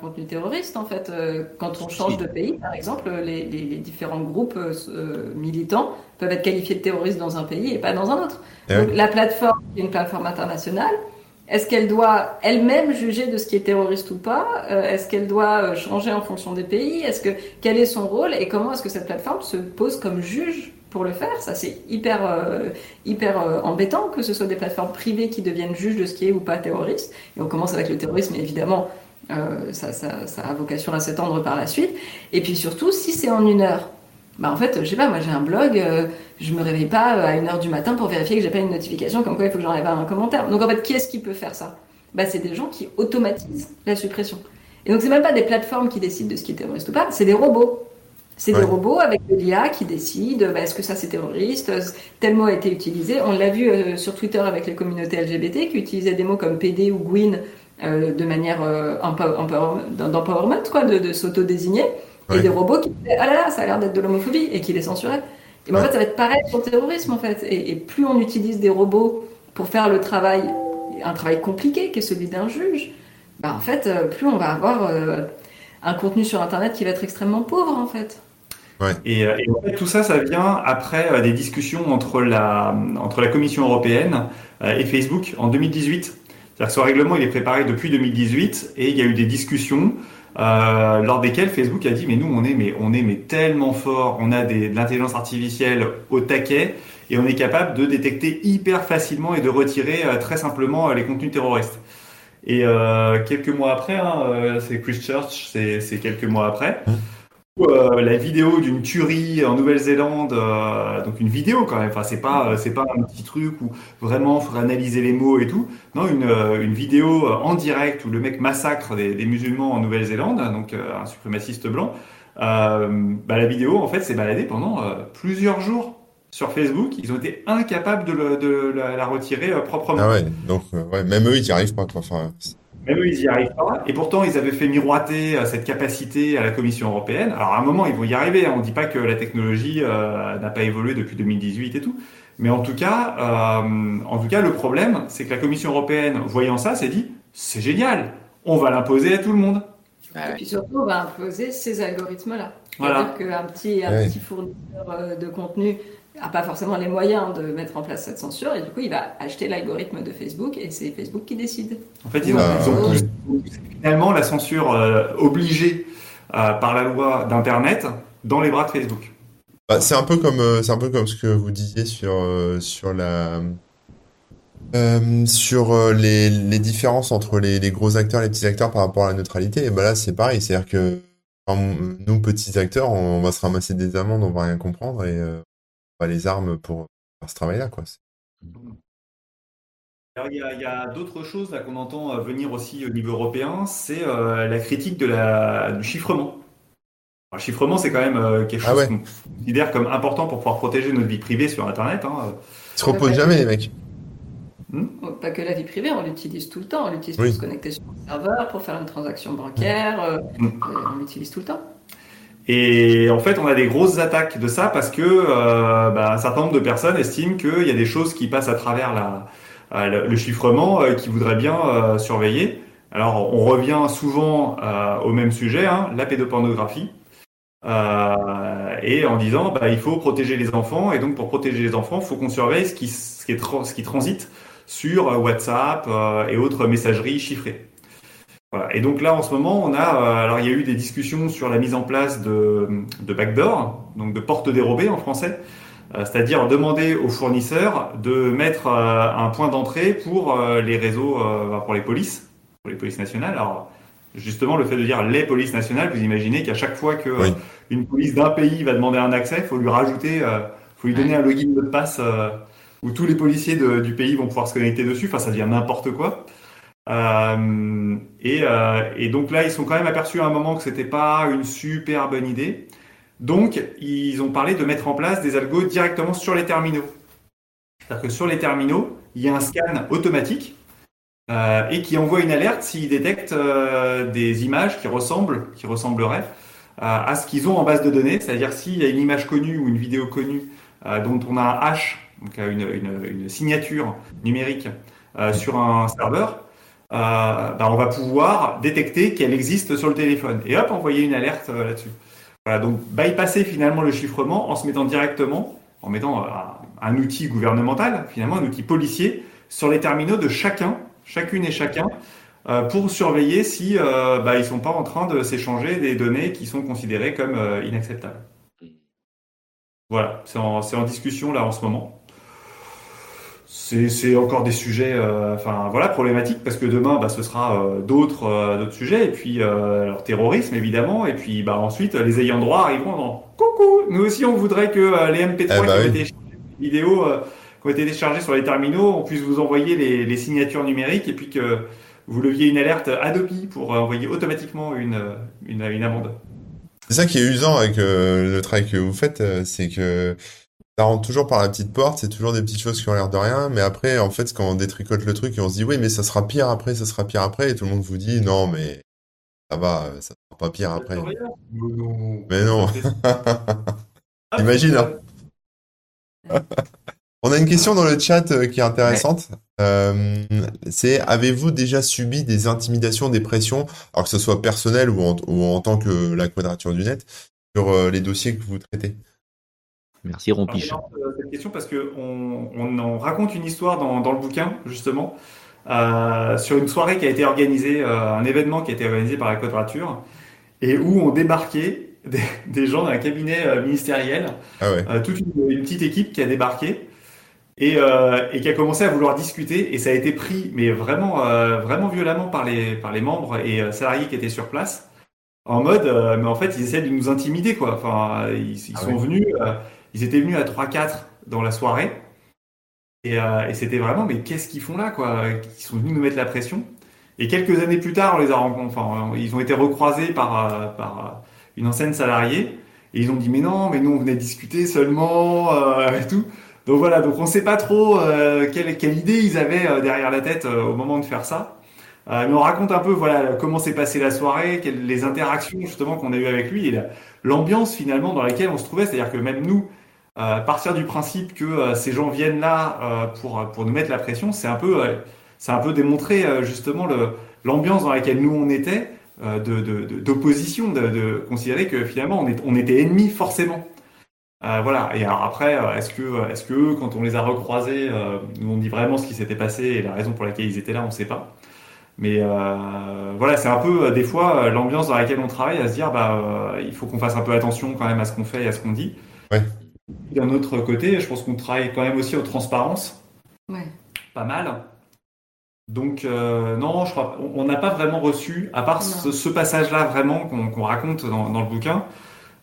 contenu terroriste, en fait. Euh, quand on change de pays, par exemple, les, différents groupes euh, militants peuvent être qualifiés de terroristes dans un pays et pas dans un autre. Eh Donc, la plateforme, qui est une plateforme internationale, est-ce qu'elle doit elle-même juger de ce qui est terroriste ou pas? Euh, Est-ce qu'elle doit changer en fonction des pays? Est-ce que quel est son rôle? Et comment est-ce que cette plateforme se pose comme juge? Pour le faire. Ça, c'est hyper, euh, hyper euh, embêtant que ce soit des plateformes privées qui deviennent juges de ce qui est ou pas terroriste. Et on commence avec le terrorisme, évidemment, euh, ça, ça, a vocation à s'étendre par la suite. Et puis surtout, si c'est en une heure, bah en fait, je sais pas, moi j'ai un blog, je me réveille pas à une heure du matin pour vérifier que j'ai pas une notification comme quoi il faut que j'enlève un commentaire. Donc en fait, qui est-ce qui peut faire ça? Bah c'est des gens qui automatisent la suppression. Et donc c'est même pas des plateformes qui décident de ce qui est terroriste ou pas, c'est des robots. C'est des robots avec de l'IA qui décident bah, est-ce que ça c'est terroriste, tel mot a été utilisé. On l'a vu euh, sur Twitter avec les communautés LGBT qui utilisaient des mots comme PD ou Gwyn euh, de manière euh, d'empowerment, quoi, de, de s'auto-désigner. Et des robots qui disaient ah là là, ça a l'air d'être de l'homophobie et qui les censuraient. Et ben, en fait, ça va être pareil sur le terrorisme en fait. Et, plus on utilise des robots pour faire le travail, un travail compliqué qui est celui d'un juge, bah, en fait, plus on va avoir un contenu sur Internet qui va être extrêmement pauvre, en fait. Ouais. Et, euh, et, en fait, tout ça, ça vient après euh, des discussions entre la, entre la Commission européenne euh, et Facebook en 2018. C'est-à-dire que ce règlement, il est préparé depuis 2018 et il y a eu des discussions euh, lors desquelles Facebook a dit mais nous on est mais on est mais tellement fort, on a des, de l'intelligence artificielle au taquet et on est capable de détecter hyper facilement et de retirer très simplement les contenus terroristes. Et euh, quelques mois après, hein, c'est Christchurch, c'est quelques mois après, hein euh, la vidéo d'une tuerie en Nouvelle-Zélande, euh, donc une vidéo quand même, enfin c'est pas c'est pas un petit truc où vraiment il faudrait analyser les mots et tout, non une, vidéo en direct où le mec massacre des, musulmans en Nouvelle-Zélande, donc un suprémaciste blanc. bah, la vidéo en fait s'est baladée pendant plusieurs jours sur Facebook, ils ont été incapables de, la, retirer euh, proprement. Ah ouais, donc euh, même eux, ils n'y arrivent pas. Quoi. Enfin, même eux, ils n'y arrivent pas. Et pourtant, ils avaient fait miroiter euh, cette capacité à la Commission européenne. Alors, à un moment, ils vont y arriver. Hein. On ne dit pas que la technologie n'a pas évolué depuis 2018 et tout. Mais en tout cas, euh, en tout cas, le problème, c'est que la Commission européenne, voyant ça, s'est dit, c'est génial, on va l'imposer à tout le monde. Et puis surtout, on va imposer ces algorithmes-là. Voilà. C'est-à-dire qu'un petit, un petit fournisseur euh, de contenu n'a pas forcément les moyens de mettre en place cette censure, et du coup, il va acheter l'algorithme de Facebook, et c'est Facebook qui décide. En fait, ils ont, Ah, ils ont finalement la censure euh, obligée euh, par la loi d'Internet dans les bras de Facebook. Bah, c'est un peu comme euh, c'est un peu comme ce que vous disiez sur sur la euh, sur les, les différences entre les, les gros acteurs et les petits acteurs par rapport à la neutralité. Et bah là, c'est pareil, c'est-à-dire que enfin, nous petits acteurs, on, va se ramasser des amendes, on va rien comprendre et euh, va les armes pour faire ce travail-là, quoi. C'est- Alors, il y a, d'autres choses là qu'on entend euh, venir aussi au niveau européen, c'est euh, la critique de la, du chiffrement. Alors, le chiffrement, c'est quand même euh, quelque Ah chose ouais. qu'on considère comme important pour pouvoir protéger notre vie privée sur Internet. hein. Ils se reposent jamais, les mecs. Pas que la vie privée, on l'utilise tout le temps. On l'utilise Oui. pour se connecter sur un serveur, pour faire une transaction bancaire. euh, Mm. euh, on l'utilise tout le temps. Et en fait, on a des grosses attaques de ça parce que euh, bah, un certain nombre de personnes estiment qu'il y a des choses qui passent à travers la, euh, le, chiffrement euh, qu'ils voudraient bien euh, surveiller. Alors, on revient souvent au même sujet, hein, la pédopornographie, et en disant bah, il faut protéger les enfants, et donc pour protéger les enfants, il faut qu'on surveille ce qui, ce qui, qui transite sur WhatsApp et autres messageries chiffrées. Voilà. Et donc là, en ce moment, on a, euh, alors il y a eu des discussions sur la mise en place de, de backdoor, donc de portes dérobées en français, euh, c'est-à-dire demander aux fournisseurs de mettre euh, un point d'entrée pour euh, les réseaux, euh, pour les polices, pour les polices nationales. Alors justement, le fait de dire les polices nationales, vous imaginez qu'à chaque fois que Oui. une police d'un pays va demander un accès, il faut lui rajouter, euh, faut lui donner un login de passe euh, où tous les policiers de- du pays vont pouvoir se connecter dessus. Enfin, ça devient n'importe quoi. Euh, et, euh, et donc là, ils sont quand même aperçus à un moment que c'était pas une super bonne idée. Donc, ils ont parlé de mettre en place des algos directement sur les terminaux. C'est-à-dire que sur les terminaux, il y a un scan automatique euh, et qui envoie une alerte s'il détecte des images qui ressemblent, qui ressembleraient à ce qu'ils ont en base de données. C'est-à-dire s'il y a une image connue ou une vidéo connue dont on a un hash, donc une, signature numérique sur un serveur, ben, on va pouvoir détecter qu'elle existe sur le téléphone et hop, envoyer une alerte euh, là-dessus. Voilà, donc bypasser finalement le chiffrement en se mettant directement, en mettant euh, un, outil gouvernemental, finalement un outil policier, sur les terminaux de chacun, chacune et chacun, euh, pour surveiller si euh, bah, ils sont pas en train de s'échanger des données qui sont considérées comme euh, inacceptables. Voilà, c'est en discussion là en ce moment. C'est encore des sujets, euh, enfin voilà, problématiques parce que demain, bah, ce sera euh, d'autres euh, d'autres sujets. Et puis alors terrorisme évidemment. Et puis bah ensuite les ayants droit arriveront dans coucou, nous aussi on voudrait que les MP3 Eh bah qui ont été vidéos qui ont été téléchargées sur les terminaux, on puisse vous envoyer les, les signatures numériques et puis que vous leviez une alerte Adobe pour envoyer automatiquement une une, une amende. C'est ça qui est usant avec le travail que vous faites, c'est que ça rentre toujours par la petite porte, c'est toujours des petites choses qui ont l'air de rien, mais après, en fait, quand on détricote le truc et on se dit, oui, mais ça sera pire après, ça sera pire après, et tout le monde vous dit, non, mais ça va, ça sera pas pire après. Mais non. Imagine, hein. On a une question dans le chat euh, qui est intéressante. Euh, c'est, avez-vous déjà subi des intimidations, des pressions, alors que ce soit personnel ou en, ou en tant que la quadrature du net, sur euh, les dossiers que vous traitez? Merci lance, euh, cette question parce que on, on en raconte une histoire dans, dans le bouquin justement euh, sur une soirée qui a été organisée, euh, un événement qui a été organisé par la Quadrature et où ont débarqué des, des gens d'un cabinet euh, ministériel, Ah ouais. euh, toute une, une petite équipe qui a débarqué et, euh, et qui a commencé à vouloir discuter et ça a été pris mais vraiment euh, vraiment violemment par les par les membres et euh, salariés qui étaient sur place en mode euh, mais en fait ils essaient de nous intimider quoi enfin ils, ils Ah sont oui. venus euh, ils étaient venus à 3-4 dans la soirée. Et, euh, et c'était vraiment mais qu'est-ce qu'ils font là quoi? Ils sont venus nous mettre la pression. Et quelques années plus tard on les a rencontrés enfin ils ont été recroisés par euh, par euh, une ancienne salariée. Et ils ont dit mais non mais nous on venait discuter seulement et tout. Donc voilà, donc on sait pas trop quelle, idée ils avaient derrière la tête au moment de faire ça. Mais on raconte un peu voilà comment s'est passée la soirée, les interactions justement qu'on a eues avec lui et la- l'ambiance finalement dans laquelle on se trouvait. C'est-à-dire que même nous, euh, partir du principe que euh, ces gens viennent là euh, pour pour nous mettre la pression, c'est un peu un peu démontrer justement l'ambiance dans laquelle nous on était d'opposition, de, considérer que finalement on, est, on était ennemis forcément. Voilà. Et alors après, est-ce que, est-ce que quand on les a recroisés, nous on dit vraiment ce qui s'était passé et la raison pour laquelle ils étaient là, on ne sait pas. Mais voilà, c'est un peu des fois l'ambiance dans laquelle on travaille, à se dire bah il faut qu'on fasse un peu attention quand même à ce qu'on fait et à ce qu'on dit. Ouais. D'un autre côté, je pense qu'on travaille quand même aussi aux transparences. Ouais. Pas mal. Donc euh, non, je crois, on n'a pas vraiment reçu, à part ce, ce passage-là vraiment qu'on raconte dans, dans, le bouquin,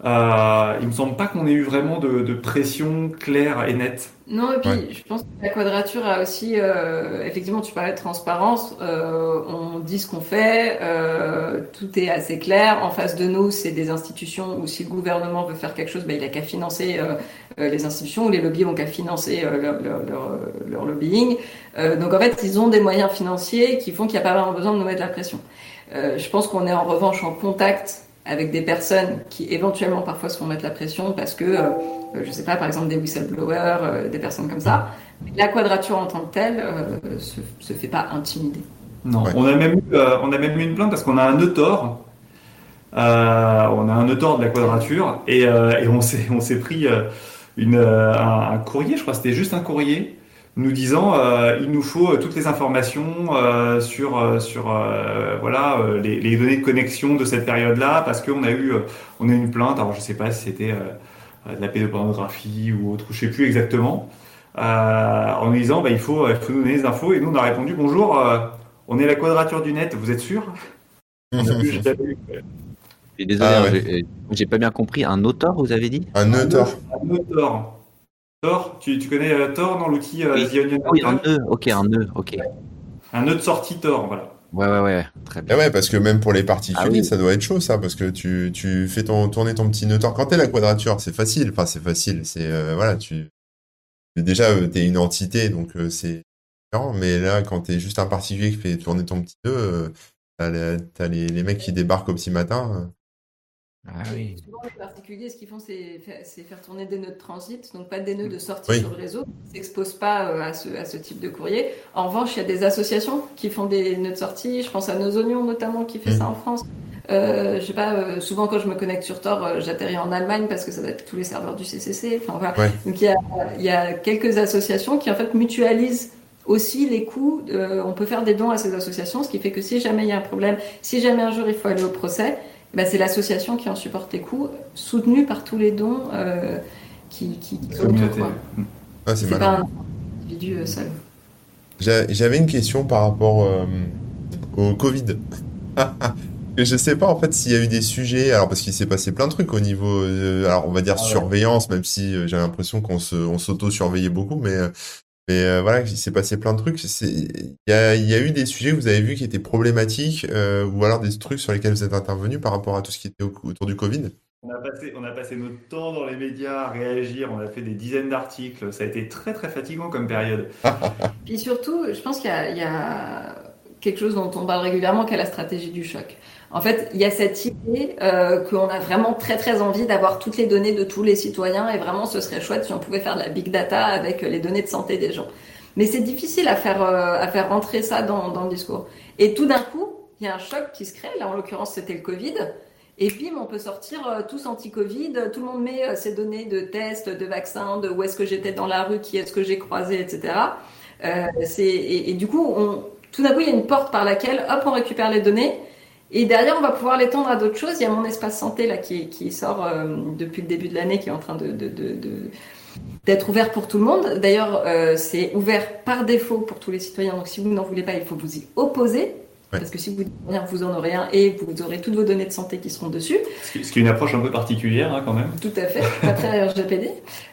euh, il me semble pas qu'on ait eu vraiment de, de, pression claire et nette. Non, et puis ouais. je pense que la quadrature a aussi, euh, effectivement, tu parlais de transparence, euh, on dit ce qu'on fait, euh, tout est assez clair. En face de nous, c'est des institutions où si le gouvernement veut faire quelque chose, ben, il a qu'à financer euh, les institutions, ou les lobbies ont qu'à financer leur, leur, leur, leur, lobbying. donc en fait, ils ont des moyens financiers qui font qu'il n'y a pas vraiment besoin de nous mettre la pression. je pense qu'on est en revanche en contact avec des personnes qui éventuellement parfois se font mettre la pression parce que, euh, je sais pas, par exemple des whistleblowers, euh, des personnes comme ça. La quadrature en tant que telle euh, se, se fait pas intimider. Non, ouais. on, a même eu, on a même eu une plainte parce qu'on a un Eutor. on a un de la quadrature et, et on s'est pris une, un, un, courrier, je crois que c'était juste un courrier nous disant euh, il nous faut toutes les informations euh, sur sur euh, voilà les, les, données de connexion de cette période-là parce qu'on a eu on a eu une plainte alors je sais pas si c'était de la pédopornographie ou autre je sais plus exactement en nous disant bah, il faut il faut nous donner les infos et nous on a répondu bonjour on est la quadrature du net vous êtes sûr? On a plus jamais eu désolé, ah, ouais. j'ai pas bien compris. Un auteur, vous avez dit? Un auteur. Un auteur. Tor, tu, tu connais euh, Tor dans l'outil euh, oui. The Onion Oui, un nœud, ok, un nœud, ok. Un nœud de sortie Tor, voilà. Ouais, ouais, ouais, très bien. Et ouais, parce que même pour les particuliers, ah, oui. ça doit être chaud, ça, parce que tu, tu fais ton, tourner ton petit nœud Tor. Quand t'es la quadrature, c'est facile, enfin, c'est facile, c'est, euh, voilà, tu, déjà, euh, t'es une entité, donc euh, c'est différent, mais là, quand t'es juste un particulier qui fait tourner ton petit nœud, euh, t'as, les, as les, les mecs qui débarquent au petit matin, ah oui. Souvent, les particuliers, ce qu'ils font, c'est faire tourner des nœuds de transit, donc pas des nœuds de sortie oui. sur le réseau. Ils ne s'exposent pas à ce, à ce, type de courrier. En revanche, il y a des associations qui font des nœuds de sortie. Je pense à Nos Oignons, notamment, qui fait mmh. ça en France. Euh, je sais pas, euh, souvent quand je me connecte sur Tor, euh, j'atterris en Allemagne parce que ça doit être tous les serveurs du CCC. Enfin, voilà. ouais. Donc il y, a, il y a quelques associations qui en fait mutualisent aussi les coûts. Euh, on peut faire des dons à ces associations, ce qui fait que si jamais il y a un problème, si jamais un jour il faut aller au procès, bah, c'est l'association qui en supporte les coûts, soutenue par tous les dons euh, qui, qui. Ah, c'est pas un individu euh, seul. J'avais une question par rapport euh, au Covid. je sais pas en fait s'il y a eu des sujets, alors parce qu'il s'est passé plein de trucs au niveau, euh, alors on va dire ah, surveillance, ouais. même si euh, j'ai l'impression qu'on se, on s'auto-surveillait beaucoup, mais mais euh, voilà, il s'est passé plein de trucs. Il y a, y a, eu des sujets que vous avez vus qui étaient problématiques, euh, ou alors des trucs sur lesquels vous êtes intervenu par rapport à tout ce qui était au, autour du Covid? On a, passé, on a passé notre temps dans les médias à réagir, on a fait des dizaines d'articles, ça a été très très fatigant comme période. Puis surtout, je pense qu'il y, y, a quelque chose dont on parle régulièrement, qui est la stratégie du choc. En fait, il y a cette idée euh, qu'on a vraiment très très envie d'avoir toutes les données de tous les citoyens et vraiment ce serait chouette si on pouvait faire de la big data avec les données de santé des gens. Mais c'est difficile à faire euh, à faire rentrer ça dans, dans le discours. Et tout d'un coup, il y a un choc qui se crée. Là, en l'occurrence, c'était le Covid. Et puis, on peut sortir euh, tous anti-Covid. Tout le monde met euh, ses données de tests, de vaccins, de où est-ce que j'étais dans la rue, qui est-ce que j'ai croisé, etc. Euh, et, et, du coup, on, tout d'un coup, il y a une porte par laquelle, hop, on récupère les données. Et derrière, on va pouvoir l'étendre à d'autres choses. Il y a mon espace santé là qui, sort euh, depuis le début de l'année, qui est en train d'être ouvert pour tout le monde. D'ailleurs, euh, c'est ouvert par défaut pour tous les citoyens. Donc, si vous n'en voulez pas, il faut vous y opposer. Ouais. Parce que si vous dites rien, vous en aurez un et vous aurez toutes vos données de santé qui seront dessus. Ce qui est une approche un peu particulière hein, quand même. Tout à fait, pas très RGPD.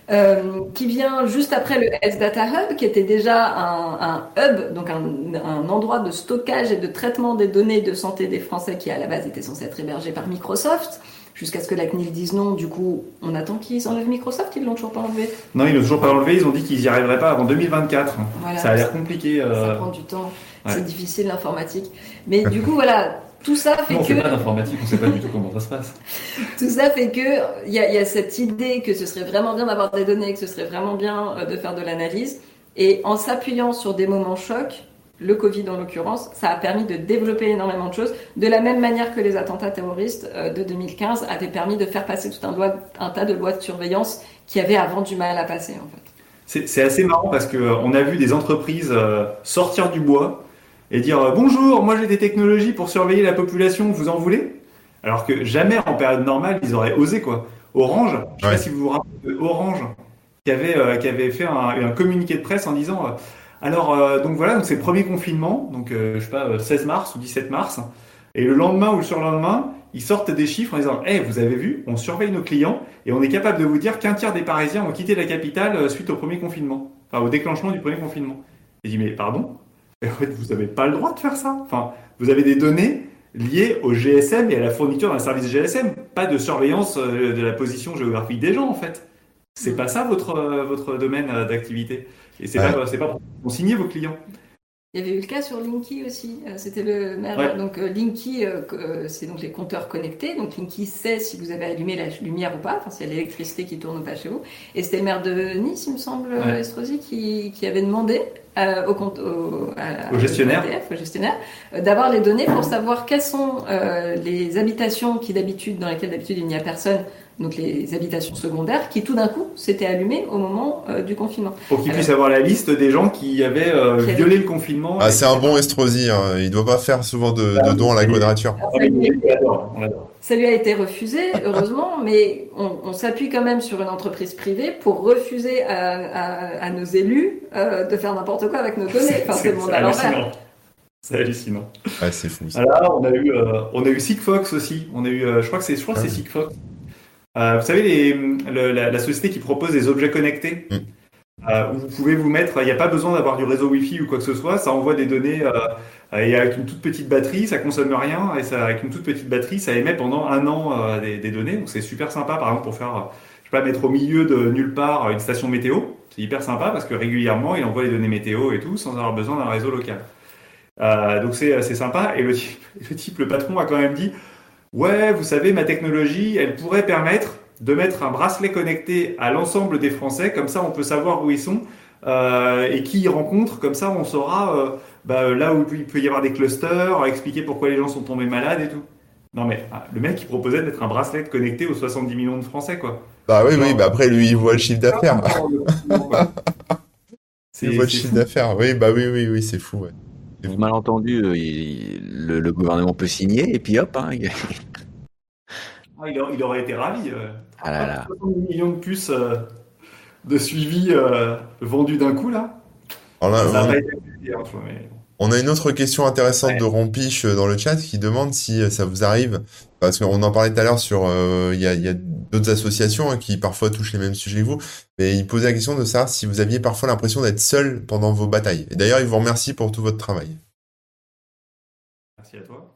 Euh, qui vient juste après le Health Data Hub, qui était déjà un, un hub, donc un, un, endroit de stockage et de traitement des données de santé des Français qui à la base était censé être hébergé par Microsoft. Jusqu'à ce que la CNIL dise non, du coup, on attend qu'ils enlèvent Microsoft, ils l'ont toujours pas enlevé. Non, ils l'ont toujours pas enlevé, ils ont dit qu'ils y arriveraient pas avant 2024. Voilà, ça a l'air compliqué. Euh... Ça prend du temps. Ouais. C'est difficile l'informatique. Mais du coup, voilà, tout ça fait non, on que. On pas d'informatique, on sait pas du tout comment ça se passe. tout ça fait que il y, y, a cette idée que ce serait vraiment bien d'avoir des données, que ce serait vraiment bien euh, de faire de l'analyse. Et en s'appuyant sur des moments chocs, le Covid en l'occurrence, ça a permis de développer énormément de choses, de la même manière que les attentats terroristes euh, de 2015 avaient permis de faire passer tout un, un tas de lois de surveillance qui avaient avant du mal à passer en fait. C'est assez marrant parce qu'on a vu des entreprises sortir du bois et dire bonjour, moi j'ai des technologies pour surveiller la population, vous en voulez? Alors que jamais en période normale ils auraient osé quoi. Orange, je ne sais pas si vous vous rappelez Orange, qui avait, euh, qui avait fait un, communiqué de presse en disant euh, alors euh, donc voilà, donc c'est le premier confinement, donc je sais pas 16 mars ou 17 mars, et le lendemain ou le surlendemain, ils sortent des chiffres en disant hey, vous avez vu, on surveille nos clients et on est capable de vous dire qu'un tiers des Parisiens ont quitté la capitale suite au premier confinement, enfin au déclenchement du premier confinement. Je dis mais pardon, en fait, vous n'avez pas le droit de faire ça. Enfin, vous avez des données liées au GSM et à la fourniture d'un service GSM, pas de surveillance de la position géographique des gens en fait. C'est pas ça votre, euh, votre domaine euh, d'activité. Et c'est pas, c'est pas pour signer vos clients. Il y avait eu le cas sur Linky aussi. Euh, c'était le maire. Donc Linky, c'est donc les compteurs connectés. Donc Linky sait si vous avez allumé la lumière ou pas, enfin s'il y a l'électricité qui tourne ou pas chez vous. Et c'était le maire de Nice, il me semble, Estrosi, qui, qui, avait demandé au, compte, au, au, gestionnaire, au gestionnaire d'avoir les données pour savoir quelles sont les habitations qui d'habitude dans lesquelles d'habitude il n'y a personne donc les habitations secondaires, qui tout d'un coup s'étaient allumées au moment euh, du confinement. Pour qu'ils puissent avoir la liste des gens qui avaient euh, violé le confinement. Ah, c'est un bon Estrosi, hein. il ne doit pas faire souvent de, de dons à la quadrature. Ça lui a été refusé, heureusement, mais on, s'appuie quand même sur une entreprise privée pour refuser à, nos élus euh, de faire n'importe quoi avec nos données. Enfin, c'est le monde à l'envers. C'est hallucinant. Ouais, c'est fou. Alors, on a eu, on a eu Sigfox aussi. On a eu, je crois que c'est, je crois que c'est ah Sigfox euh, vous savez, les, la, société qui propose des objets connectés, mm. euh, où vous pouvez vous mettre, il n'y a pas besoin d'avoir du réseau Wi-Fi ou quoi que ce soit, ça envoie des données euh, et avec une toute petite batterie, ça consomme rien, et ça, avec une toute petite batterie, ça émet pendant un an des, des, données. Donc c'est super sympa, par exemple, pour faire, je sais pas, mettre au milieu de nulle part une station météo. C'est hyper sympa parce que régulièrement, il envoie les données météo et tout sans avoir besoin d'un réseau local. donc c'est sympa. Et le type, le type, le patron a quand même dit, Ouais, vous savez, ma technologie, elle pourrait permettre de mettre un bracelet connecté à l'ensemble des Français, comme ça on peut savoir où ils sont euh, et qui ils rencontrent, comme ça on saura euh, bah, là où il peut y avoir des clusters, expliquer pourquoi les gens sont tombés malades et tout. Non mais ah, le mec il proposait de mettre un bracelet connecté aux 70 millions de Français quoi. Bah oui, oui, bah après lui il voit le chiffre d'affaires. il voit le chiffre d'affaires, oui, bah oui, oui, oui, c'est fou. Ouais. Malentendu, euh, le, gouvernement peut signer et puis hop. Hein, ah, il, aurait été ravi. Euh. Ah là là. 70 millions de puces euh, de suivi vendues d'un coup là. on, a une autre question intéressante de Rompiche dans le chat qui demande si ça vous arrive, parce qu'on en parlait tout à l'heure sur, il y a, d'autres associations hein, qui parfois touchent les mêmes sujets que vous, mais il posait la question de savoir si vous aviez parfois l'impression d'être seul pendant vos batailles. Et d'ailleurs, il vous remercie pour tout votre travail. Merci à toi.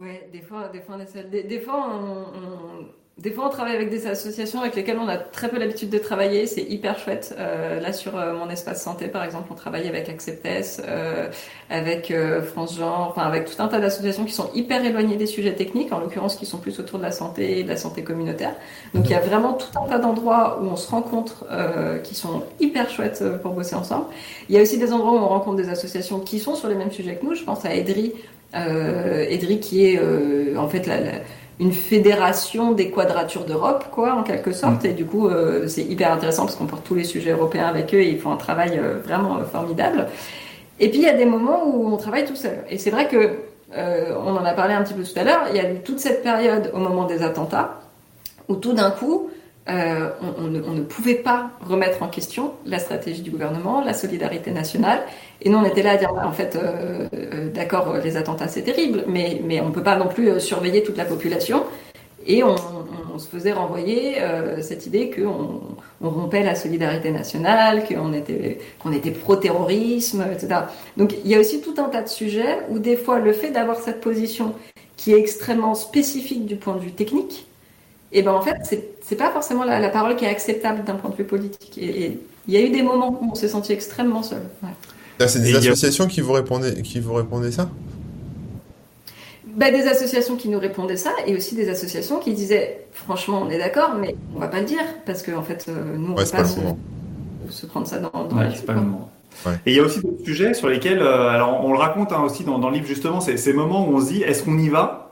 Ouais, des fois, des fois on est seul. Des, fois, on, des fois, on travaille avec des associations avec lesquelles on a très peu l'habitude de travailler. C'est hyper chouette. Euh, là, sur euh, mon espace santé, par exemple, on travaille avec Acceptes, euh, avec France Genre, enfin avec tout un tas d'associations qui sont hyper éloignées des sujets techniques, en l'occurrence qui sont plus autour de la santé et de la santé communautaire. Donc, il y a vraiment tout un tas d'endroits où on se rencontre qui sont hyper chouettes pour bosser ensemble. Il y a aussi des endroits où on rencontre des associations qui sont sur les mêmes sujets que nous. Je pense à Edri, Edri qui est en fait la une fédération des quadratures d'Europe, quoi, en quelque sorte. Mm. Et du coup, euh, c'est hyper intéressant parce qu'on porte tous les sujets européens avec eux et ils font un travail euh, vraiment euh, formidable. Et puis, il y a des moments où on travaille tout seul. Et c'est vrai que, on en a parlé un petit peu tout à l'heure, il y a eu toute cette période au moment des attentats où tout d'un coup, euh, on, ne, pouvait pas remettre en question la stratégie du gouvernement, la solidarité nationale. Et nous, on était là à dire, en fait, euh, euh, d'accord, les attentats, c'est terrible, mais, mais on ne peut pas non plus surveiller toute la population. Et on, se faisait renvoyer cette idée qu'on on rompait la solidarité nationale, qu'on était, qu'on était pro-terrorisme, etc. Donc il y a aussi tout un tas de sujets où des fois le fait d'avoir cette position qui est extrêmement spécifique du point de vue technique, et ben en fait, c'est pas forcément la, parole qui est acceptable d'un point de vue politique. Et il y a eu des moments où on s'est senti extrêmement seul. C'est des associations qui vous répondaient, qui vous répondaient ça? Ben, des associations qui nous répondaient ça et aussi des associations qui disaient franchement on est d'accord mais on va pas le dire parce qu'en fait euh, nous on va pas, se, prendre ça dans, dans ouais, pas Et il y a aussi d'autres sujets sur lesquels, alors on le raconte hein, aussi dans, dans, le livre justement, c'est ces moments où on se dit est-ce qu'on y va?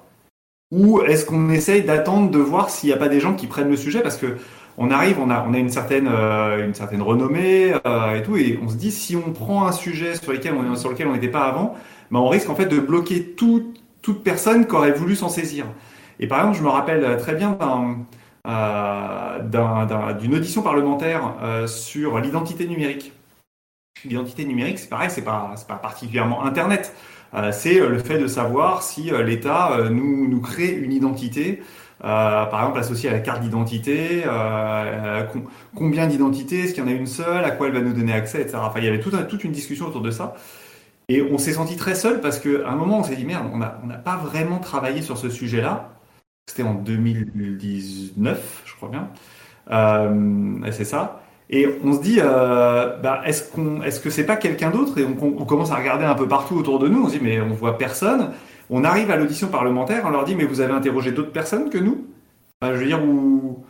Ou est-ce qu'on essaye d'attendre de voir s'il n'y a pas des gens qui prennent le sujet? Parce que on arrive, on a, une certaine, une certaine renommée et tout, et on se dit si on prend un sujet sur lequel on sur lequel on n'était pas avant, ben on risque en fait de bloquer tout, toute personne qui aurait voulu s'en saisir. Et par exemple, je me rappelle très bien euh, d'une audition parlementaire euh, sur l'identité numérique. L'identité numérique, c'est pareil, c'est pas, pas particulièrement Internet. Euh, c'est le fait de savoir si l'État nous, nous crée une identité, par exemple associée à la carte d'identité, combien d'identités, est-ce qu'il y en a une seule, à quoi elle va nous donner accès, etc. Il y avait toute, une discussion autour de ça. Et on s'est senti très seul parce qu'à un moment, on s'est dit merde, on n'a pas vraiment travaillé sur ce sujet-là. C'était en 2019, je crois bien. Euh, c'est ça. Et on se dit, euh, bah, est-ce qu'on, est-ce que c'est pas quelqu'un d'autre? Et on, commence à regarder un peu partout autour de nous. On se dit, mais on voit personne. On arrive à l'audition parlementaire, on leur dit, mais vous avez interrogé d'autres personnes que nous? Je veux dire, vous,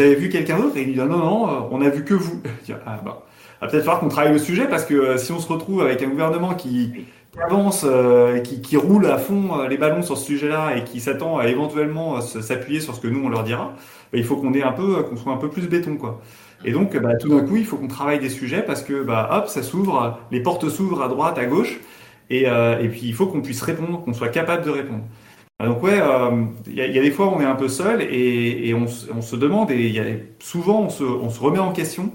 avez vu quelqu'un d'autre? Et il dit, non, non, on a vu que vous. ah, bah, va peut-être falloir qu'on travaille le sujet parce que euh, si on se retrouve avec un gouvernement qui avance, euh, qui, roule à fond euh, les ballons sur ce sujet-là et qui s'attend à éventuellement s'appuyer sur ce que nous on leur dira, bah, il faut qu'on ait qu'on soit un peu plus béton quoi. Et donc bah, tout d'un coup il faut qu'on travaille des sujets parce que bah hop ça s'ouvre, les portes s'ouvrent à droite, à gauche. Et, et puis il faut qu'on puisse répondre, qu'on soit capable de répondre. Donc ouais, il y, a, y, a des fois on est un peu seul et, et on, on, se demande et y a, souvent on se, on se remet en question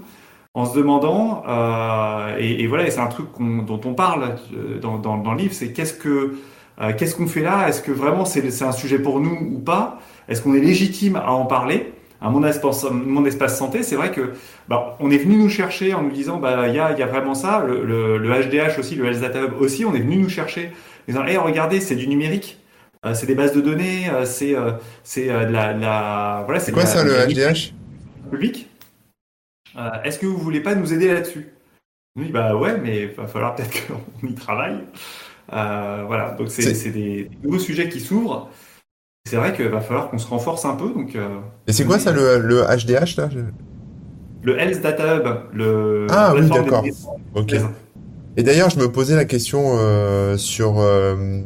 en se demandant, euh, et, et, voilà, c'est un truc dont on parle euh, dans, dans, dans le livre, c'est qu'est-ce que euh, qu'est-ce qu'on fait là? Est-ce que vraiment c'est un sujet pour nous ou pas? Est-ce qu'on est légitime à en parler? À mon espace, mon espace santé, c'est vrai que bah, on est venu nous chercher en nous disant bah il y a, y a vraiment ça, le, le, le, HDH aussi, le Health Data Hub aussi, on est venu nous chercher. En disant hey, regardez c'est du numérique, euh, c'est des bases de données, euh, c'est c'est de la, la voilà c'est quoi ça le HDH public. Euh, est-ce que vous voulez pas nous aider là-dessus? Oui, bah ouais, mais il va falloir peut-être qu'on y travaille. Euh, voilà, donc c'est des nouveaux sujets qui s'ouvrent. C'est vrai qu'il va falloir qu'on se renforce un peu. Donc, euh, Et c'est quoi ça le, le, HDH là Le Health Data Hub. Le, ah oui, d'accord. Ok. Et d'ailleurs, je me posais la question euh, sur euh,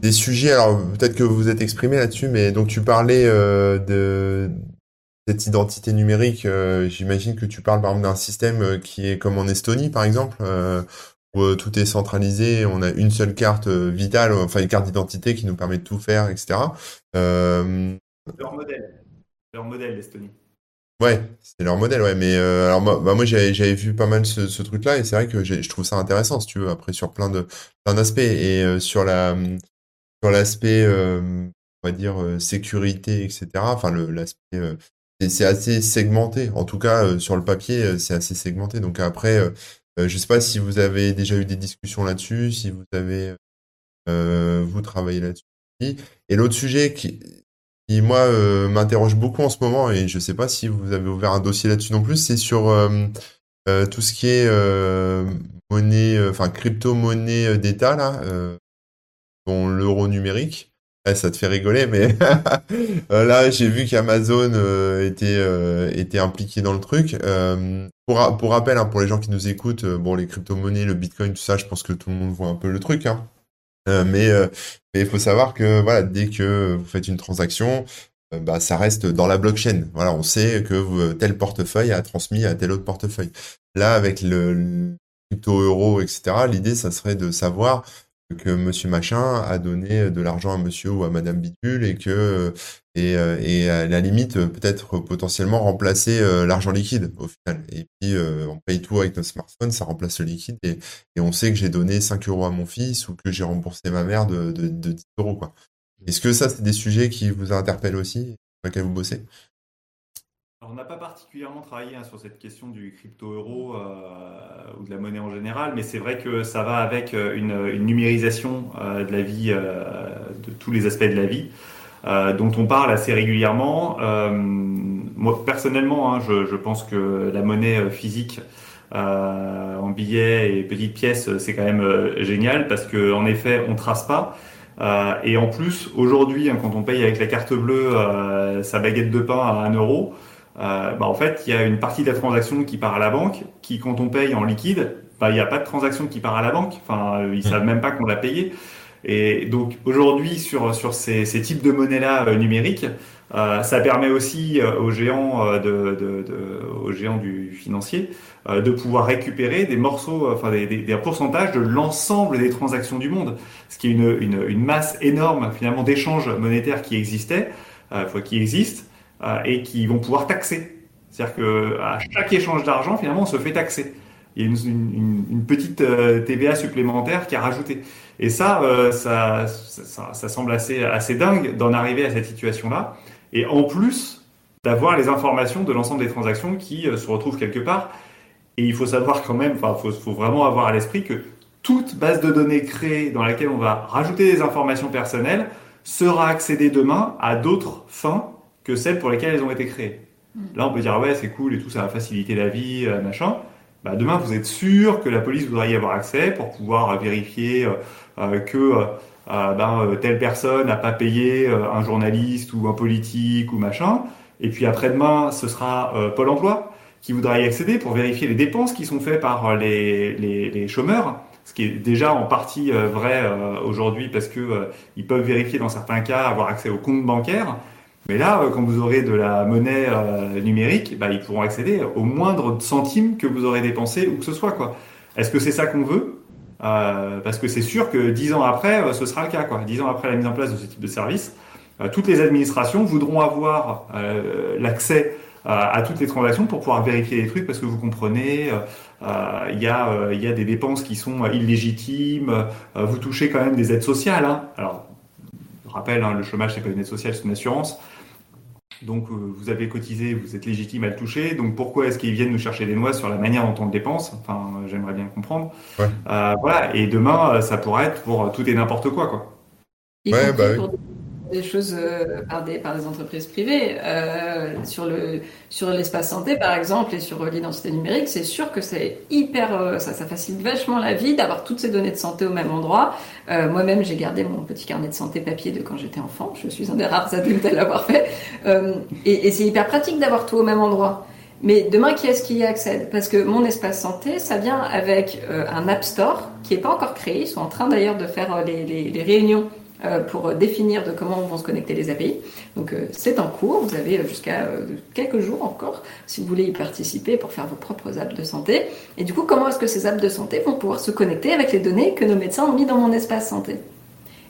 des sujets. Alors peut-être que vous êtes exprimé là-dessus, mais donc tu parlais euh, de cette identité numérique, euh, j'imagine que tu parles par exemple d'un système euh, qui est comme en Estonie par exemple, euh, où tout est centralisé, on a une seule carte vitale, enfin une carte d'identité qui nous permet de tout faire, etc. Leur modèle, leur modèle l'Estonie. Ouais, c'est leur modèle, ouais. Mais alors moi, bah, moi j'avais vu pas mal ce, truc-là et c'est vrai que je trouve ça intéressant, si tu veux, après sur plein de plein d'aspects et sur la sur l'aspect, on va dire sécurité, etc. Enfin l'aspect c'est assez segmenté. En tout cas, euh, sur le papier, euh, c'est assez segmenté. Donc après, euh, je sais pas si vous avez déjà eu des discussions là-dessus, si vous avez vous travaillé là-dessus. Et l'autre sujet qui, qui moi m'interroge beaucoup en ce moment, et je sais pas si vous avez ouvert un dossier là-dessus non plus, c'est sur tout ce qui est monnaie, enfin crypto-monnaie d'État là, dont l'euro numérique ça te fait rigoler, mais euh, là, j'ai vu qu'Amazon euh, était, euh, était impliqué dans le truc. pour, pour rappel, hein, pour les gens qui nous écoutent, bon, les crypto-monnaies, le Bitcoin, tout ça, je pense que tout le monde voit un peu le truc. Hein. mais il faut savoir que voilà, dès que vous faites une transaction, bah, ça reste dans la blockchain. Voilà, on sait que tel portefeuille a transmis à tel autre portefeuille. Là, avec le crypto-euro, etc., l'idée, ça serait de savoir que monsieur machin a donné de l'argent à monsieur ou à madame Bidule et que et, euh, et à la limite peut-être potentiellement remplacer euh, l'argent liquide au final. Et puis euh, on paye tout avec notre smartphone ça remplace le liquide et, et on sait que j'ai donné 5 euros à mon fils ou que j'ai remboursé ma mère de, de, de 10 euros quoi. Est-ce que ça c'est des sujets qui vous interpellent aussi sur lesquels vous bossez? On n'a pas particulièrement travaillé hein, sur cette question du crypto-euro euh, ou de la monnaie en général, mais c'est vrai que ça va avec euh, une, numérisation euh, de la vie, de tous les aspects de la vie, dont on parle assez régulièrement. moi, personnellement, hein, je, pense que la monnaie physique en billets et petites pièces, c'est quand même génial parce que en effet, on trace pas. et en plus, aujourd'hui, hein, quand on paye avec la carte bleue sa baguette de pain à 1 euro, euh, bah, en fait, il y a une partie de la transaction qui part à la banque, qui, quand on paye en liquide, bah, il n'y a pas de transaction qui part à la banque. Enfin, ils savent même pas qu'on l'a payé. Et donc aujourd'hui sur sur ces, ces types de monnaies là numériques, euh, ça permet aussi euh, aux géants euh, de, de, de, aux géants du financier de pouvoir récupérer des morceaux, enfin des, des, des pourcentages de l'ensemble des transactions du monde, ce qui est une, une, une masse énorme finalement d'échanges monétaires qui existaient, euh, qui existent et qui vont pouvoir taxer. C'est-à-dire que à chaque échange d'argent, finalement, on se fait taxer. Il y a une, petite TVA supplémentaire qui a rajouté. Et ça, ça, ça, ça, semble assez, assez dingue d'en arriver à cette situation-là et en plus d'avoir les informations de l'ensemble des transactions qui euh, se retrouvent quelque part. Et il faut savoir quand même, enfin, faut, faut vraiment avoir à l'esprit que toute base de données créée dans laquelle on va rajouter des informations personnelles sera accédée demain à d'autres fins que celles pour lesquelles elles ont été créées. Mm. Là, on peut dire ouais, c'est cool et tout, ça va faciliter la vie, euh, machin. Bah, demain, vous êtes sûr que la police voudra y avoir accès pour pouvoir vérifier euh, que euh, ben, euh, telle personne n'a pas payé euh, un journaliste ou un politique ou machin. Et puis après-demain, ce sera Pôle Emploi qui voudra y accéder pour vérifier les dépenses qui sont faites par les, les, les chômeurs, ce qui est déjà en partie vrai aujourd'hui parce que ils peuvent vérifier dans certains cas avoir accès au compte bancaire. Mais là, quand vous aurez de la monnaie numérique, bah, ils pourront accéder au moindre centime que vous aurez dépensé ou que ce soit. Est-ce que c'est ça qu'on veut? Euh, parce que c'est sûr que dix ans après, euh, ce sera le cas. Quoi. Dix ans après la mise en place de ce type de service, euh, toutes les administrations voudront avoir l'accès à toutes les transactions pour pouvoir vérifier les trucs parce que vous comprenez, il y, a, des dépenses qui sont illégitimes, vous touchez quand même des aides sociales. Hein. Alors, je rappelle, hein, le chômage c'est pas une aide sociale, c'est une assurance. Donc euh, vous avez cotisé, vous êtes légitime à le toucher. Donc pourquoi est-ce qu'ils viennent nous chercher des noix sur la manière dont on le dépense? Enfin, euh, j'aimerais bien comprendre. Euh, voilà. Et demain, ça pourrait être pour tout et n'importe quoi, quoi. ouais, bah oui des choses euh, par, des, par des entreprises privées. Euh, sur le sur l'espace santé, par exemple, et sur l'identité numérique, c'est sûr que c'est hyper, euh, ça, ça, facilite vachement la vie d'avoir toutes ces données de santé au même endroit. Euh, moi-même, j'ai gardé mon petit carnet de santé papier de quand j'étais enfant. Je suis un des rares adultes à l'avoir fait. Euh, et, c'est hyper pratique d'avoir tout au même endroit. Mais demain, qui est-ce qui y accède? Parce que mon espace santé, ça vient avec un App Store qui n'est pas encore créé. Ils sont en train d'ailleurs de faire les, les, réunions euh, pour définir de comment vont se connecter les API. Donc euh, c'est en cours, vous avez jusqu'à euh, quelques jours encore si vous voulez y participer pour faire vos propres apps de santé. Et du coup, comment est-ce que ces apps de santé vont pouvoir se connecter avec les données que nos médecins ont mis dans mon espace santé?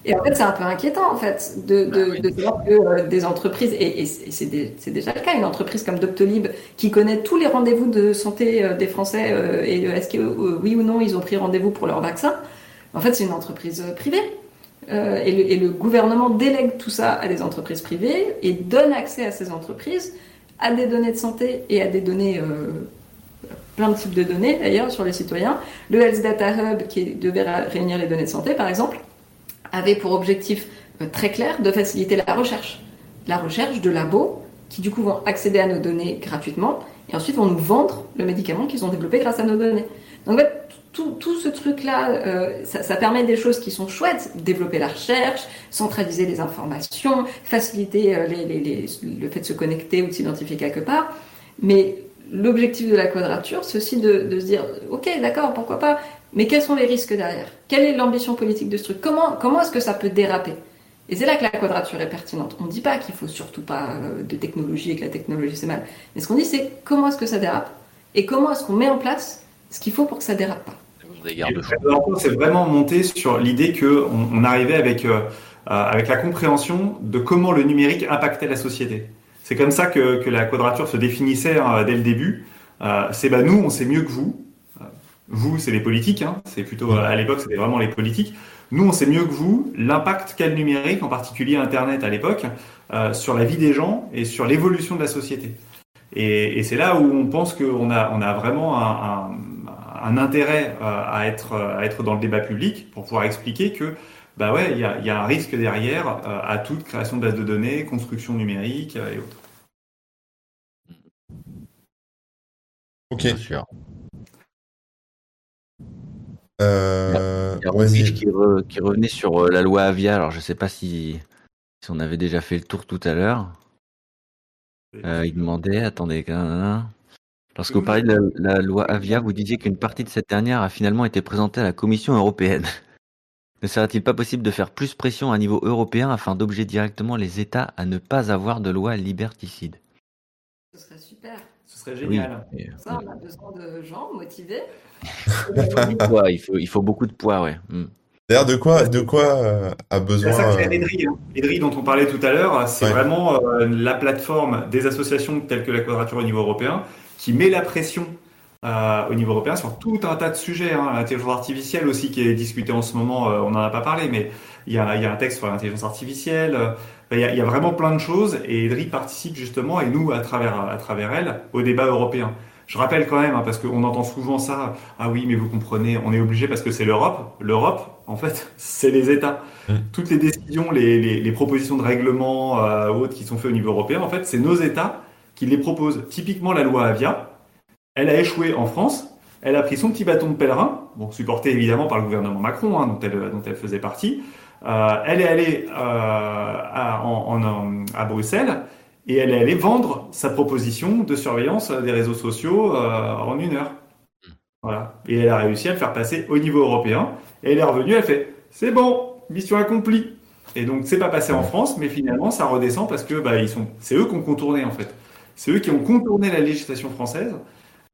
Et en fait, c'est un peu inquiétant, en fait, de, de, de voir que des entreprises, et, et c'est déjà le cas, une entreprise comme Doctolib, qui connaît tous les rendez-vous de santé des Français, et est-ce que oui ou non ils ont pris rendez-vous pour leur vaccin, en fait, c'est une entreprise privée. Euh, et, le, gouvernement délègue tout ça à des entreprises privées et donne accès à ces entreprises à des données de santé et à des données, euh, plein de types de données d'ailleurs sur les citoyens. Le Health Data Hub, qui devait réunir les données de santé par exemple, avait pour objectif euh, très clair de faciliter la recherche. La recherche de labos qui du coup vont accéder à nos données gratuitement et ensuite vont nous vendre le médicament qu'ils ont développé grâce à nos données. Donc tout, ce truc-là, euh, ça, permet des choses qui sont chouettes, développer la recherche, centraliser les informations, faciliter euh, le fait de se connecter ou de s'identifier quelque part. Mais l'objectif de la quadrature, c'est aussi de, se dire, ok, d'accord, pourquoi pas, mais quels sont les risques derrière? Quelle est l'ambition politique de ce truc? Comment, est-ce que ça peut déraper? Et c'est là que la quadrature est pertinente. On ne dit pas qu'il faut surtout pas euh, de technologie et que la technologie c'est mal. Mais ce qu'on dit, c'est comment est-ce que ça dérape? Et comment est-ce qu'on met en place ce qu'il faut pour que ça dérape pas? C'est vraiment monté sur l'idée qu'on on arrivait avec, euh, avec la compréhension de comment le numérique impactait la société. C'est comme ça que, que, la quadrature se définissait hein, dès le début. Euh, c'est bah, nous, on sait mieux que vous. Euh, vous, c'est les politiques. Hein. C'est plutôt à l'époque, c'était vraiment les politiques. Nous, on sait mieux que vous l'impact qu'a le numérique, en particulier Internet à l'époque, euh, sur la vie des gens et sur l'évolution de la société. Et, et c'est là où on pense qu'on a, on a vraiment un, un un intérêt euh, à être, à être dans le débat public pour pouvoir expliquer que bah ouais, il y a, y a, un risque derrière euh, à toute création de base de données, construction numérique euh, et autres. Ok. Bien sûr. Euh, il y a Robiche qui, re, qui, revenait sur la loi Avia. Alors, je sais pas si, si on avait déjà fait le tour tout à l'heure. Euh, il demandait, attendez, Lorsque vous parlez de la, la loi Avia, vous disiez qu'une partie de cette dernière a finalement été présentée à la Commission européenne. Ne serait-il pas possible de faire plus pression à niveau européen afin d'obliger directement les États à ne pas avoir de loi liberticide? Ce serait super. Ce serait génial. Oui, Pour ça, on a besoin de gens motivés. Il, faut, il faut beaucoup de poids, ouais. Hmm. D'ailleurs, de quoi, de quoi euh, a C'est besoin ça que fait euh, hein. Dont on parlait tout à l'heure, c'est Ouais. vraiment euh, la plateforme des associations telles que la Quadrature au niveau européen qui met la pression euh, au niveau européen sur tout un tas de sujets. Hein. L'intelligence artificielle aussi qui est discutée en ce moment, euh, on n'en a pas parlé, mais il y a, il y a un texte sur l'intelligence artificielle. euh, il y, a, il y a vraiment plein de choses et Edri participe justement, et nous, à travers, à travers elle, au débat européen. Je rappelle quand même, hein, parce qu'on entend souvent ça, ah oui, mais vous comprenez, on est obligé parce que c'est l'Europe. L'Europe, en fait, c'est les États. Toutes les décisions, les, les, les propositions de règlement euh, autres qui sont faites au niveau européen, en fait, c'est nos États qui les proposent. Typiquement, la loi Avia, elle a échoué en France. Elle a pris son petit bâton de pèlerin, bon, supporté évidemment par le gouvernement Macron, hein, dont, elle, faisait partie. Euh, elle est allée euh, à Bruxelles et elle est allée vendre sa proposition de surveillance des réseaux sociaux euh, en une heure. Voilà. Et elle a réussi à le faire passer au niveau européen. Et elle est revenue, elle fait c'est bon, mission accomplie. Et donc c'est pas passé en France, mais finalement ça redescend parce que bah, ils sont, c'est eux qui ont contourné en fait. C'est eux qui ont contourné la législation française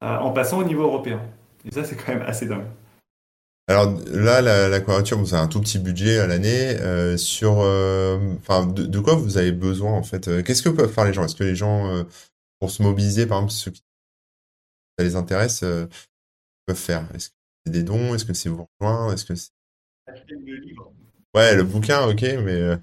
euh, en passant au niveau européen. Et ça c'est quand même assez dingue. Alors là, la, la bon, c'est un tout petit budget à l'année. euh, sur, euh, enfin, de, de quoi vous avez besoin en fait Qu'est-ce que peuvent faire les gens? Est-ce que les gens, euh, pour se mobiliser, par exemple, ceux qui ça les intéresse, euh, peuvent faire? Est-ce que c'est des dons? Est-ce que c'est vous rejoindre? Est-ce que c'est... Ouais, le bouquin, ok, mais euh,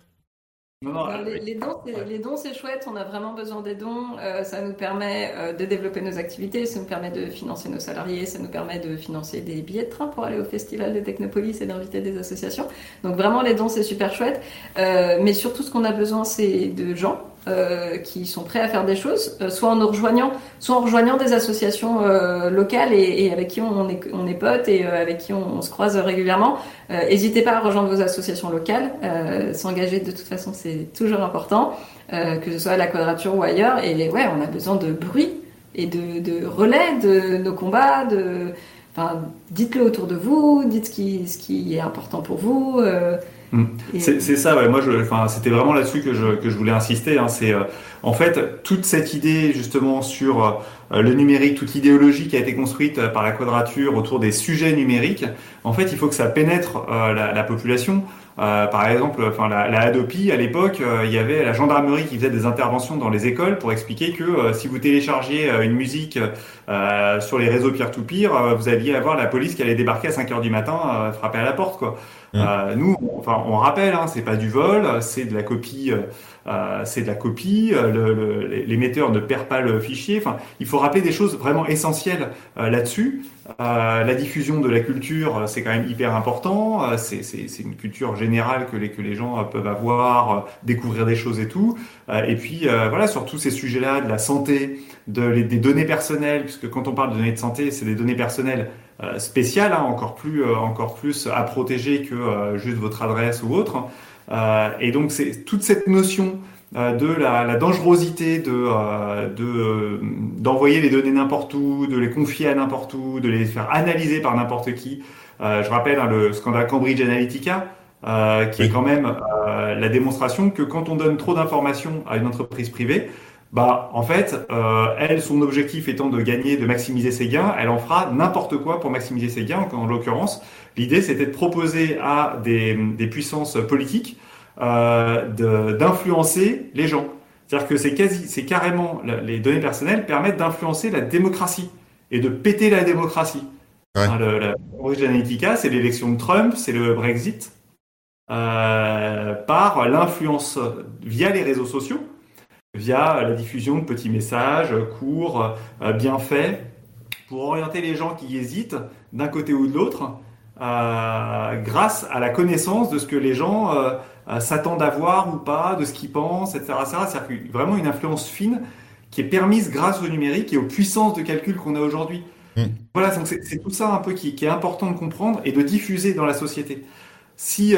Non, non, les, dons, c'est- les dons, c'est chouette. On a vraiment besoin des dons. Euh, ça nous permet euh, de développer nos activités, ça nous permet de financer nos salariés, ça nous permet de financer des billets de train pour aller au festival de Technopolis et d'inviter des associations. Donc vraiment, les dons, c'est super chouette. Euh, mais surtout, ce qu'on a besoin, c'est de gens. Euh, qui sont prêts à faire des choses, euh, soit en nous rejoignant, soit en rejoignant des associations euh, locales et, avec qui on est, on potes et avec qui on, se croise régulièrement. N'hésitez pas à rejoindre vos associations locales. S'engager de toute façon, c'est toujours important, que ce soit à la quadrature ou ailleurs. Et ouais, on a besoin de bruit et de, relais de nos combats. Enfin, dites-le autour de vous, dites ce qui est important pour vous. Mm. C'est ça, ouais. Moi, c'était vraiment là-dessus que je, que je voulais insister. Hein. C'est euh, en fait toute cette idée justement sur euh, le numérique, toute l'idéologie qui a été construite euh, par la Quadrature autour des sujets numériques. En fait, il faut que ça pénètre euh, la, la population. Euh, par exemple, enfin, la, la Hadopi, à l'époque, il y avait la gendarmerie qui faisait des interventions dans les écoles pour expliquer que euh, si vous téléchargiez une musique euh, sur les réseaux peer-to-peer, euh, vous alliez avoir la police qui allait débarquer à 5 heures du matin, euh, frapper à la porte, quoi. Euh, nous, on- enfin, on rappelle, hein, c'est pas du vol, c'est de la copie, euh, c'est de la copie. euh, L'émetteur ne perd pas le fichier. Il faut rappeler des choses vraiment essentielles euh, là-dessus. La diffusion de la culture, c'est quand même hyper important. C'est une culture générale que les que les gens peuvent avoir, découvrir des choses et tout. Et puis voilà, sur tous ces sujets-là, de la santé, des données personnelles, puisque quand on parle de données de santé, c'est des données personnelles spéciales, hein, encore plus encore plus à protéger que juste votre adresse ou autre. Euh, et donc c'est toute cette notion euh, de la, la dangerosité de euh, de d'envoyer les données n'importe où, de les confier à n'importe où, de les faire analyser par n'importe qui. Je rappelle hein, le scandale Cambridge Analytica, euh, qui Oui. est quand même euh, la démonstration que quand on donne trop d'informations à une entreprise privée, bah en fait, euh, elle, son objectif étant de gagner, de maximiser ses gains, elle en fera n'importe quoi pour maximiser ses gains. En, en l'occurrence, l'idée c'était de proposer à des, des puissances politiques euh, d'influencer les gens. C'est-à-dire que c'est quasi, c'est carrément les données personnelles permettent d'influencer la démocratie et de péter la démocratie. Ouais. Hein, le, la Analytica, c'est l'élection de Trump, c'est le Brexit, euh, par l'influence via les réseaux sociaux, via la diffusion de petits messages courts, euh, bien faits, pour orienter les gens qui hésitent d'un côté ou de l'autre, euh, grâce à la connaissance de ce que les gens euh, s'attendent à voir ou pas, de ce qu'ils pensent, etc. que vraiment une influence fine qui est permise grâce au numérique et aux puissances de calcul qu'on a aujourd'hui. Mm. Voilà, donc c'est c'est tout ça un peu qui, qui est important de comprendre et de diffuser dans la société. Si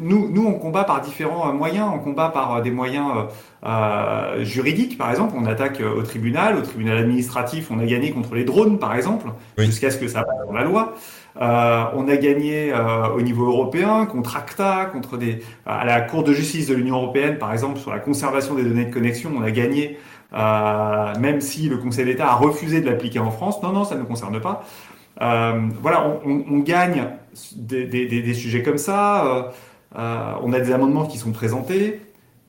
nous, nous, on combat par différents moyens, on combat par des moyens juridiques, par exemple, on attaque au tribunal, au tribunal administratif, on a gagné contre les drones, par exemple, jusqu'à ce que ça passe dans la loi. Euh, on a gagné euh, au niveau européen contre ACTA, contre des à la Cour de justice de l'Union européenne, par exemple, sur la conservation des données de connexion, on a gagné, euh, même si le Conseil d'État a refusé de l'appliquer en France. Non, non, ça ne nous concerne pas. Voilà, on, gagne des, sujets comme ça. on a des amendements qui sont présentés,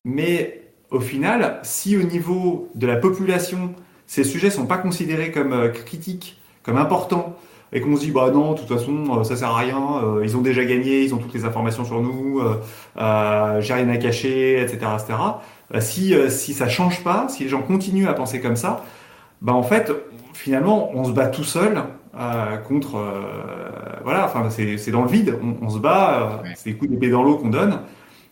mais au final, si au niveau de la population, ces sujets sont pas considérés comme critiques, comme importants, et qu'on se dit bah non, de toute façon, euh, ça sert à rien, euh, ils ont déjà gagné, ils ont toutes les informations sur nous, euh, j'ai rien à cacher, etc., etc. si si ça change pas, si les gens continuent à penser comme ça, bah en fait, finalement, on se bat tout seul contre, voilà, enfin c'est dans le vide, on, se bat, c'est des coups d'épée dans l'eau qu'on donne,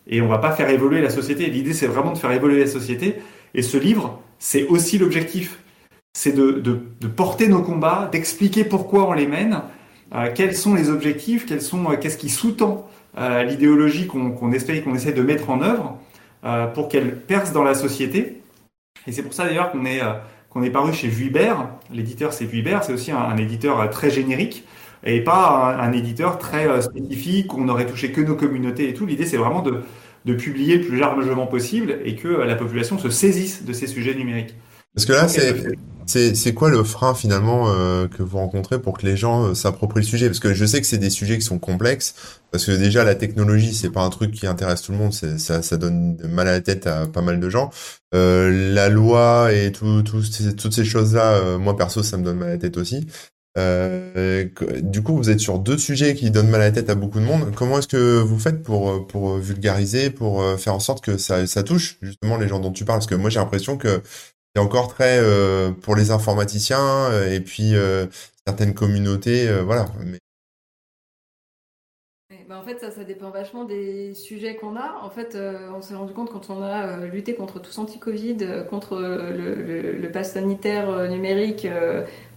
et on va pas faire évoluer la société. L'idée c'est vraiment de faire évoluer la société, et ce livre, c'est aussi l'objectif c'est de, porter nos combats, d'expliquer pourquoi on les mène, euh, quels sont les objectifs, quels sont, euh, qu'est-ce qui sous-tend euh, l'idéologie qu'on qu'on essaie, qu'on essaie de mettre en œuvre pour qu'elle perce dans la société. Et c'est pour ça d'ailleurs qu'on est, qu'on est paru chez Vuibert. L'éditeur c'est Vuibert, c'est aussi un, éditeur très générique et pas un, éditeur très spécifique où on aurait touché que nos communautés et tout. L'idée c'est vraiment de, de publier le plus largement possible et que la population se saisisse de ces sujets numériques. Parce que là, c'est c'est quoi le frein finalement euh, que vous rencontrez pour que les gens euh, s'approprient le sujet? Parce que je sais que c'est des sujets qui sont complexes, parce que déjà la technologie c'est pas un truc qui intéresse tout le monde, ça, ça donne mal à la tête à pas mal de gens. Euh, la loi et tout, tout toutes ces choses-là, moi perso ça me donne mal à la tête aussi. du coup, vous êtes sur deux sujets qui donnent mal à la tête à beaucoup de monde. Comment est-ce que vous faites pour pour vulgariser, pour faire en sorte que ça ça touche justement les gens dont tu parles? Parce que moi j'ai l'impression que c'est encore très euh, pour les informaticiens euh, et puis euh, certaines communautés, voilà. Bah, en fait, ça, ça dépend vachement des sujets qu'on a. En fait, on s'est rendu compte quand on a lutté contre tous anti-Covid, contre le, le, pass sanitaire numérique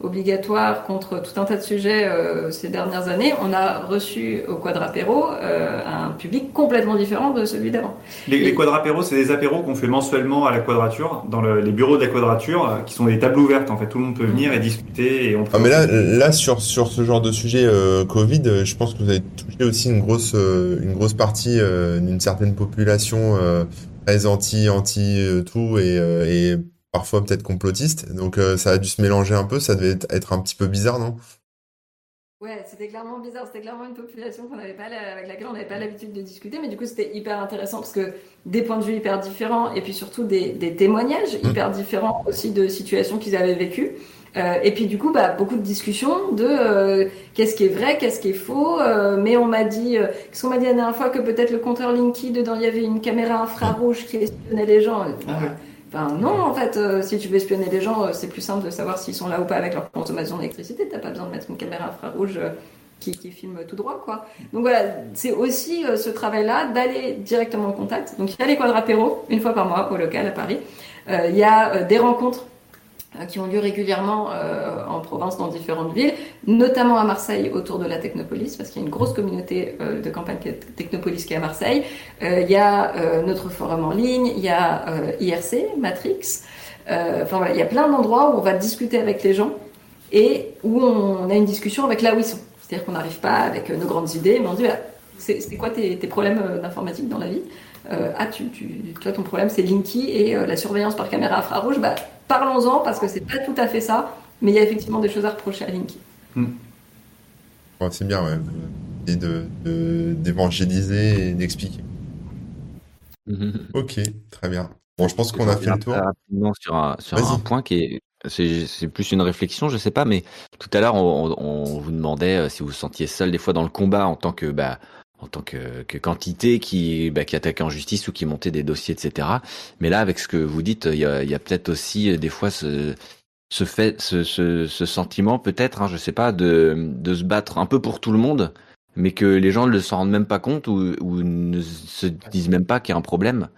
obligatoire, contre tout un tas de sujets ces dernières années, on a reçu au Quadrapéro un public complètement différent de celui d'avant. Les, les Quadrapéros, c'est des apéros qu'on fait mensuellement à la Quadrature, dans le, les bureaux de la Quadrature, qui sont des tables ouvertes. En fait, tout le monde peut venir et discuter. Et on ah, mais là, là sur, sur ce genre de sujet Covid, je pense que vous avez touché aussi une grosse, euh, une grosse partie euh, d'une certaine population euh, très anti, anti tout et, et parfois peut-être complotiste. Donc ça a dû se mélanger un peu, ça devait être un petit peu bizarre, non? Ouais, c'était clairement bizarre. C'était clairement une population qu'on avait pas, avec laquelle on n'avait pas l'habitude de discuter, mais du coup c'était hyper intéressant parce que des points de vue hyper différents et puis surtout des, des témoignages mmh. hyper différents aussi de situations qu'ils avaient vécues. Euh, et puis du coup, bah, beaucoup de discussions de euh, qu'est-ce qui est vrai, qu'est-ce qui est faux. Euh, mais on m'a dit, qu'est-ce qu'on m'a dit la dernière fois que peut-être le compteur Linky dedans il y avait une caméra infrarouge qui espionnait les gens. Ah Enfin non, en fait, si tu veux espionner les gens, c'est plus simple de savoir s'ils sont là ou pas avec leur consommation d'électricité. T'as pas besoin de mettre une caméra infrarouge. Qui, qui, filme tout droit, quoi. Donc voilà, c'est aussi ce travail-là d'aller directement en contact. Donc il y a les quadrapéros, une fois par mois, au local à Paris. il y a des rencontres euh, qui ont lieu régulièrement euh, en province dans différentes villes, notamment à Marseille autour de la Technopolis, parce qu'il y a une grosse communauté euh, de campagne Technopolis qui est à Marseille. il y a notre forum en ligne, il y a IRC, Matrix. enfin il y a plein d'endroits où on va discuter avec les gens et où on a une discussion avec là où ils sont. C'est-à-dire qu'on n'arrive pas avec nos grandes idées, mais on dit c'est quoi tes problèmes d'informatique dans la vie? Ah, tu, tu, toi ton problème c'est Linky et la surveillance par caméra infrarouge. Bah, parlons-en parce que c'est pas tout à fait ça, mais il y a effectivement des choses à reprocher à Linky. Hmm. c'est bien, ouais. Et d'évangéliser et d'expliquer. ok, très bien. Bon, je pense qu'on a fait le tour. sur un, sur un point qui est c'est plus une réflexion, je sais pas, mais tout à l'heure on, on, vous demandait euh, si vous vous sentiez seul des fois dans le combat en tant que bah, en tant que, que quantité qui, bah, qui attaquait en justice ou qui montait des dossiers, etc. Mais là, avec ce que vous dites, il y a, y a peut-être aussi euh, des fois ce, ce fait, ce, ce, ce sentiment, peut-être, hein, je sais pas, de, de se battre un peu pour tout le monde, mais que les gens ne s'en rendent même pas compte ou, ou ne se disent même pas qu'il y a un problème.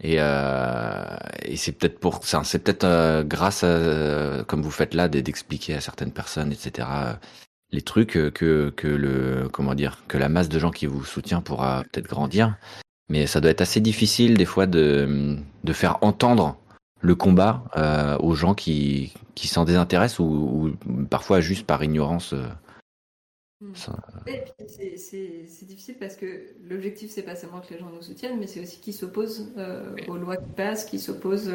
Et, euh, et c'est peut-être pour ça, c'est peut-être euh, grâce à, comme vous faites là, d'expliquer à certaines personnes, etc les trucs que, que le comment dire que la masse de gens qui vous soutient pourra peut-être grandir. Mais ça doit être assez difficile des fois de, de faire entendre le combat euh, aux gens qui, qui s'en désintéressent ou, parfois juste par ignorance. Euh, hmm. c'est difficile parce que l'objectif, c'est pas seulement que les gens nous soutiennent, mais c'est aussi qu'ils s'opposent euh, aux lois qui passent, qu'ils s'opposent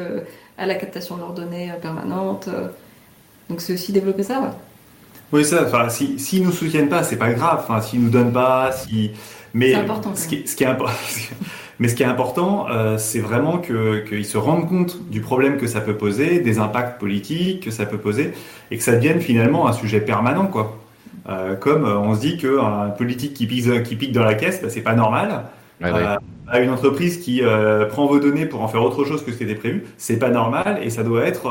à la captation de leurs données permanente. donc c'est aussi développer ça. Ouais. Oui, ça. Enfin, si s'ils nous soutiennent pas, c'est pas grave. Enfin, s'ils nous donnent pas, si. Mais important, ce, qui, ce qui est important. Mais ce qui est important, euh, c'est vraiment qu'ils se rendent compte du problème que ça peut poser, des impacts politiques que ça peut poser, et que ça devienne finalement un sujet permanent, quoi. Euh, comme euh, on se dit qu'un politique qui pique, qui pique dans la caisse, bah, c'est pas normal. À une entreprise qui prend vos données pour en faire autre chose que ce qui était prévu, c'est pas normal et ça doit être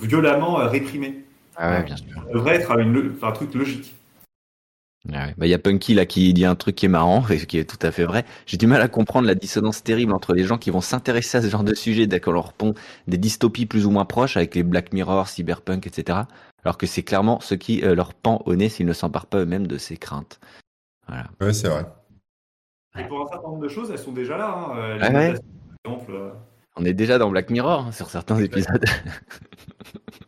violemment réprimé. Ah ouais, bien sûr. Ça devrait être un truc logique. Ah il y a Punky là qui dit un truc qui est marrant et qui est tout à fait vrai. J'ai du mal à comprendre la dissonance terrible entre les gens qui vont s'intéresser à ce genre de sujet dès qu'on leur pond des dystopies plus ou moins proches avec les Black Mirror, Cyberpunk, etc. Alors que c'est clairement ce qui euh, leur pend au nez s'ils ne s'emparent pas eux-mêmes de ces craintes. Voilà. Oui, c'est vrai. Et pour un certain nombre de choses, elles sont déjà là. Hein. Euh, ah euh. On est déjà dans Black Mirror hein, sur certains épisodes.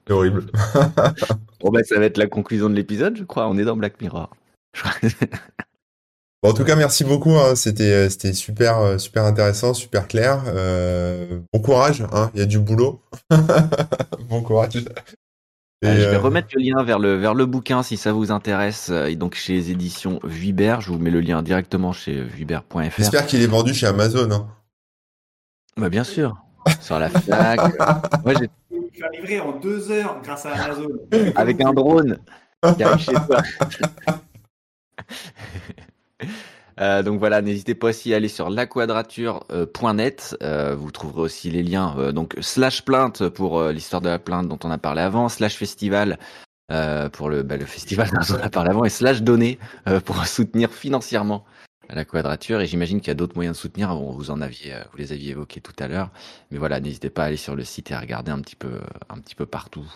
C'est horrible. bon, ben, ça va être la conclusion de l'épisode, je crois. On est dans Black Mirror. en tout cas, merci beaucoup. Hein. C'était, euh, c'était super, euh, super intéressant, super clair. Euh, bon courage. Hein. Il y a du boulot. bon courage. je vais remettre le lien vers le, vers le bouquin si ça vous intéresse. donc chez les éditions Vuibert, je vous mets le lien directement chez vuibert.fr. J'espère qu'il est vendu chez Amazon. Hein. Bah, bien sûr. Sur la FNAC. Moi, j'ai faire livrer en deux heures grâce à Amazon. Avec un drone qui arrive chez toi. Euh, donc voilà, n'hésitez pas aussi à aller sur laquadrature.net. Euh, vous trouverez aussi les liens. Euh, donc slash plainte pour l'histoire de la plainte dont on a parlé avant, slash festival pour le, bah, le festival dont on a parlé avant, et slash donner pour soutenir financièrement la quadrature. Et j'imagine qu'il y a d'autres moyens de soutenir. Vous en aviez, vous les aviez évoqués tout à l'heure. Mais voilà, n'hésitez pas à aller sur le site et à regarder un petit peu, un petit peu partout.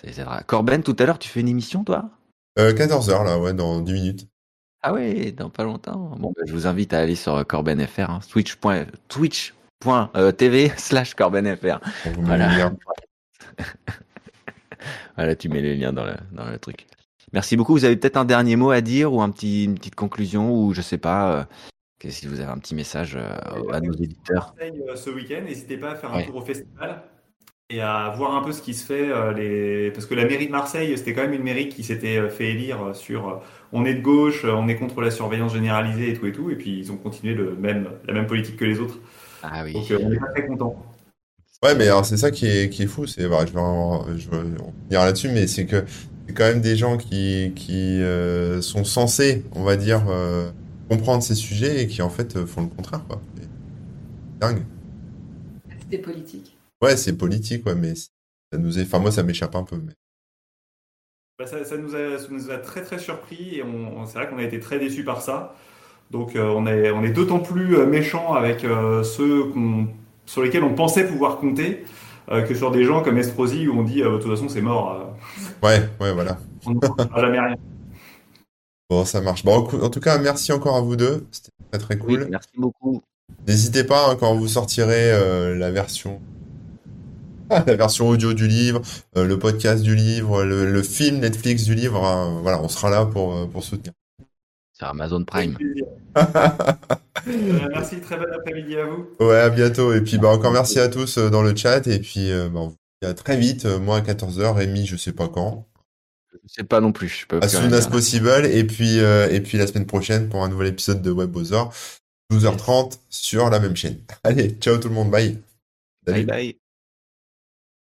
Ça les aidera. Corben, tout à l'heure, tu fais une émission, toi? 14h là, ouais, dans 10 minutes. Ah ouais, dans pas longtemps. Bon, bah, je vous invite à aller sur CorbenFR, hein, twitch.tv twitch euh, slash CorbenFR. Voilà. voilà, tu mets les liens dans le, dans le truc. Merci beaucoup. Vous avez peut-être un dernier mot à dire ou un petit, une petite conclusion ou je sais pas. Euh, si vous avez un petit message euh, à nos éditeurs. Ce week-end, n'hésitez pas à faire un tour au festival et à voir un peu ce qui se fait. Euh, les... Parce que la mairie de Marseille, c'était quand même une mairie qui s'était euh, fait élire sur euh, on est de gauche, on est contre la surveillance généralisée et tout et tout. Et puis ils ont continué le même, la même politique que les autres. Ah oui. Donc on est pas très content. Ouais, mais alors c'est ça qui est, qui est fou. C'est, je vais, je vais dire là-dessus, mais c'est que c'est quand même des gens qui, qui sont censés, on va dire, comprendre ces sujets et qui en fait font le contraire. Quoi. dingue. C'est politique. Ouais, c'est politique, ouais, mais ça nous est... enfin, moi, ça m'échappe un peu. Mais... Bah, ça, nous a, ça, nous a, très très surpris et on, c'est vrai qu'on a été très déçus par ça. Donc euh, on est, on est d'autant plus euh, méchant avec euh, ceux sur lesquels on pensait pouvoir compter que sur des gens comme Estrosi où on dit de toute façon c'est mort. ouais, ouais, voilà. On ne jamais rien. Bon, ça marche. Bon, en tout cas, merci encore à vous deux. C'était très très cool. merci beaucoup. N'hésitez pas hein, quand vous sortirez la version la version audio du livre, euh, le podcast du livre, le, film Netflix du livre. Hein, voilà, on sera là pour, euh, pour soutenir. C'est Amazon Prime. Euh, merci, très bon après-midi à vous. Ouais, à bientôt. Et puis bah, encore merci à tous dans le chat. Et puis bah, on vous dit à très vite. Moi à 14h, Rémi, je sais pas quand. Je sais pas non plus. Je peux as soon as possible. Et puis, et puis la semaine prochaine pour un nouvel épisode de WebBozer, 12h30 sur la même chaîne. Allez, ciao tout le monde. Bye. Bye bye.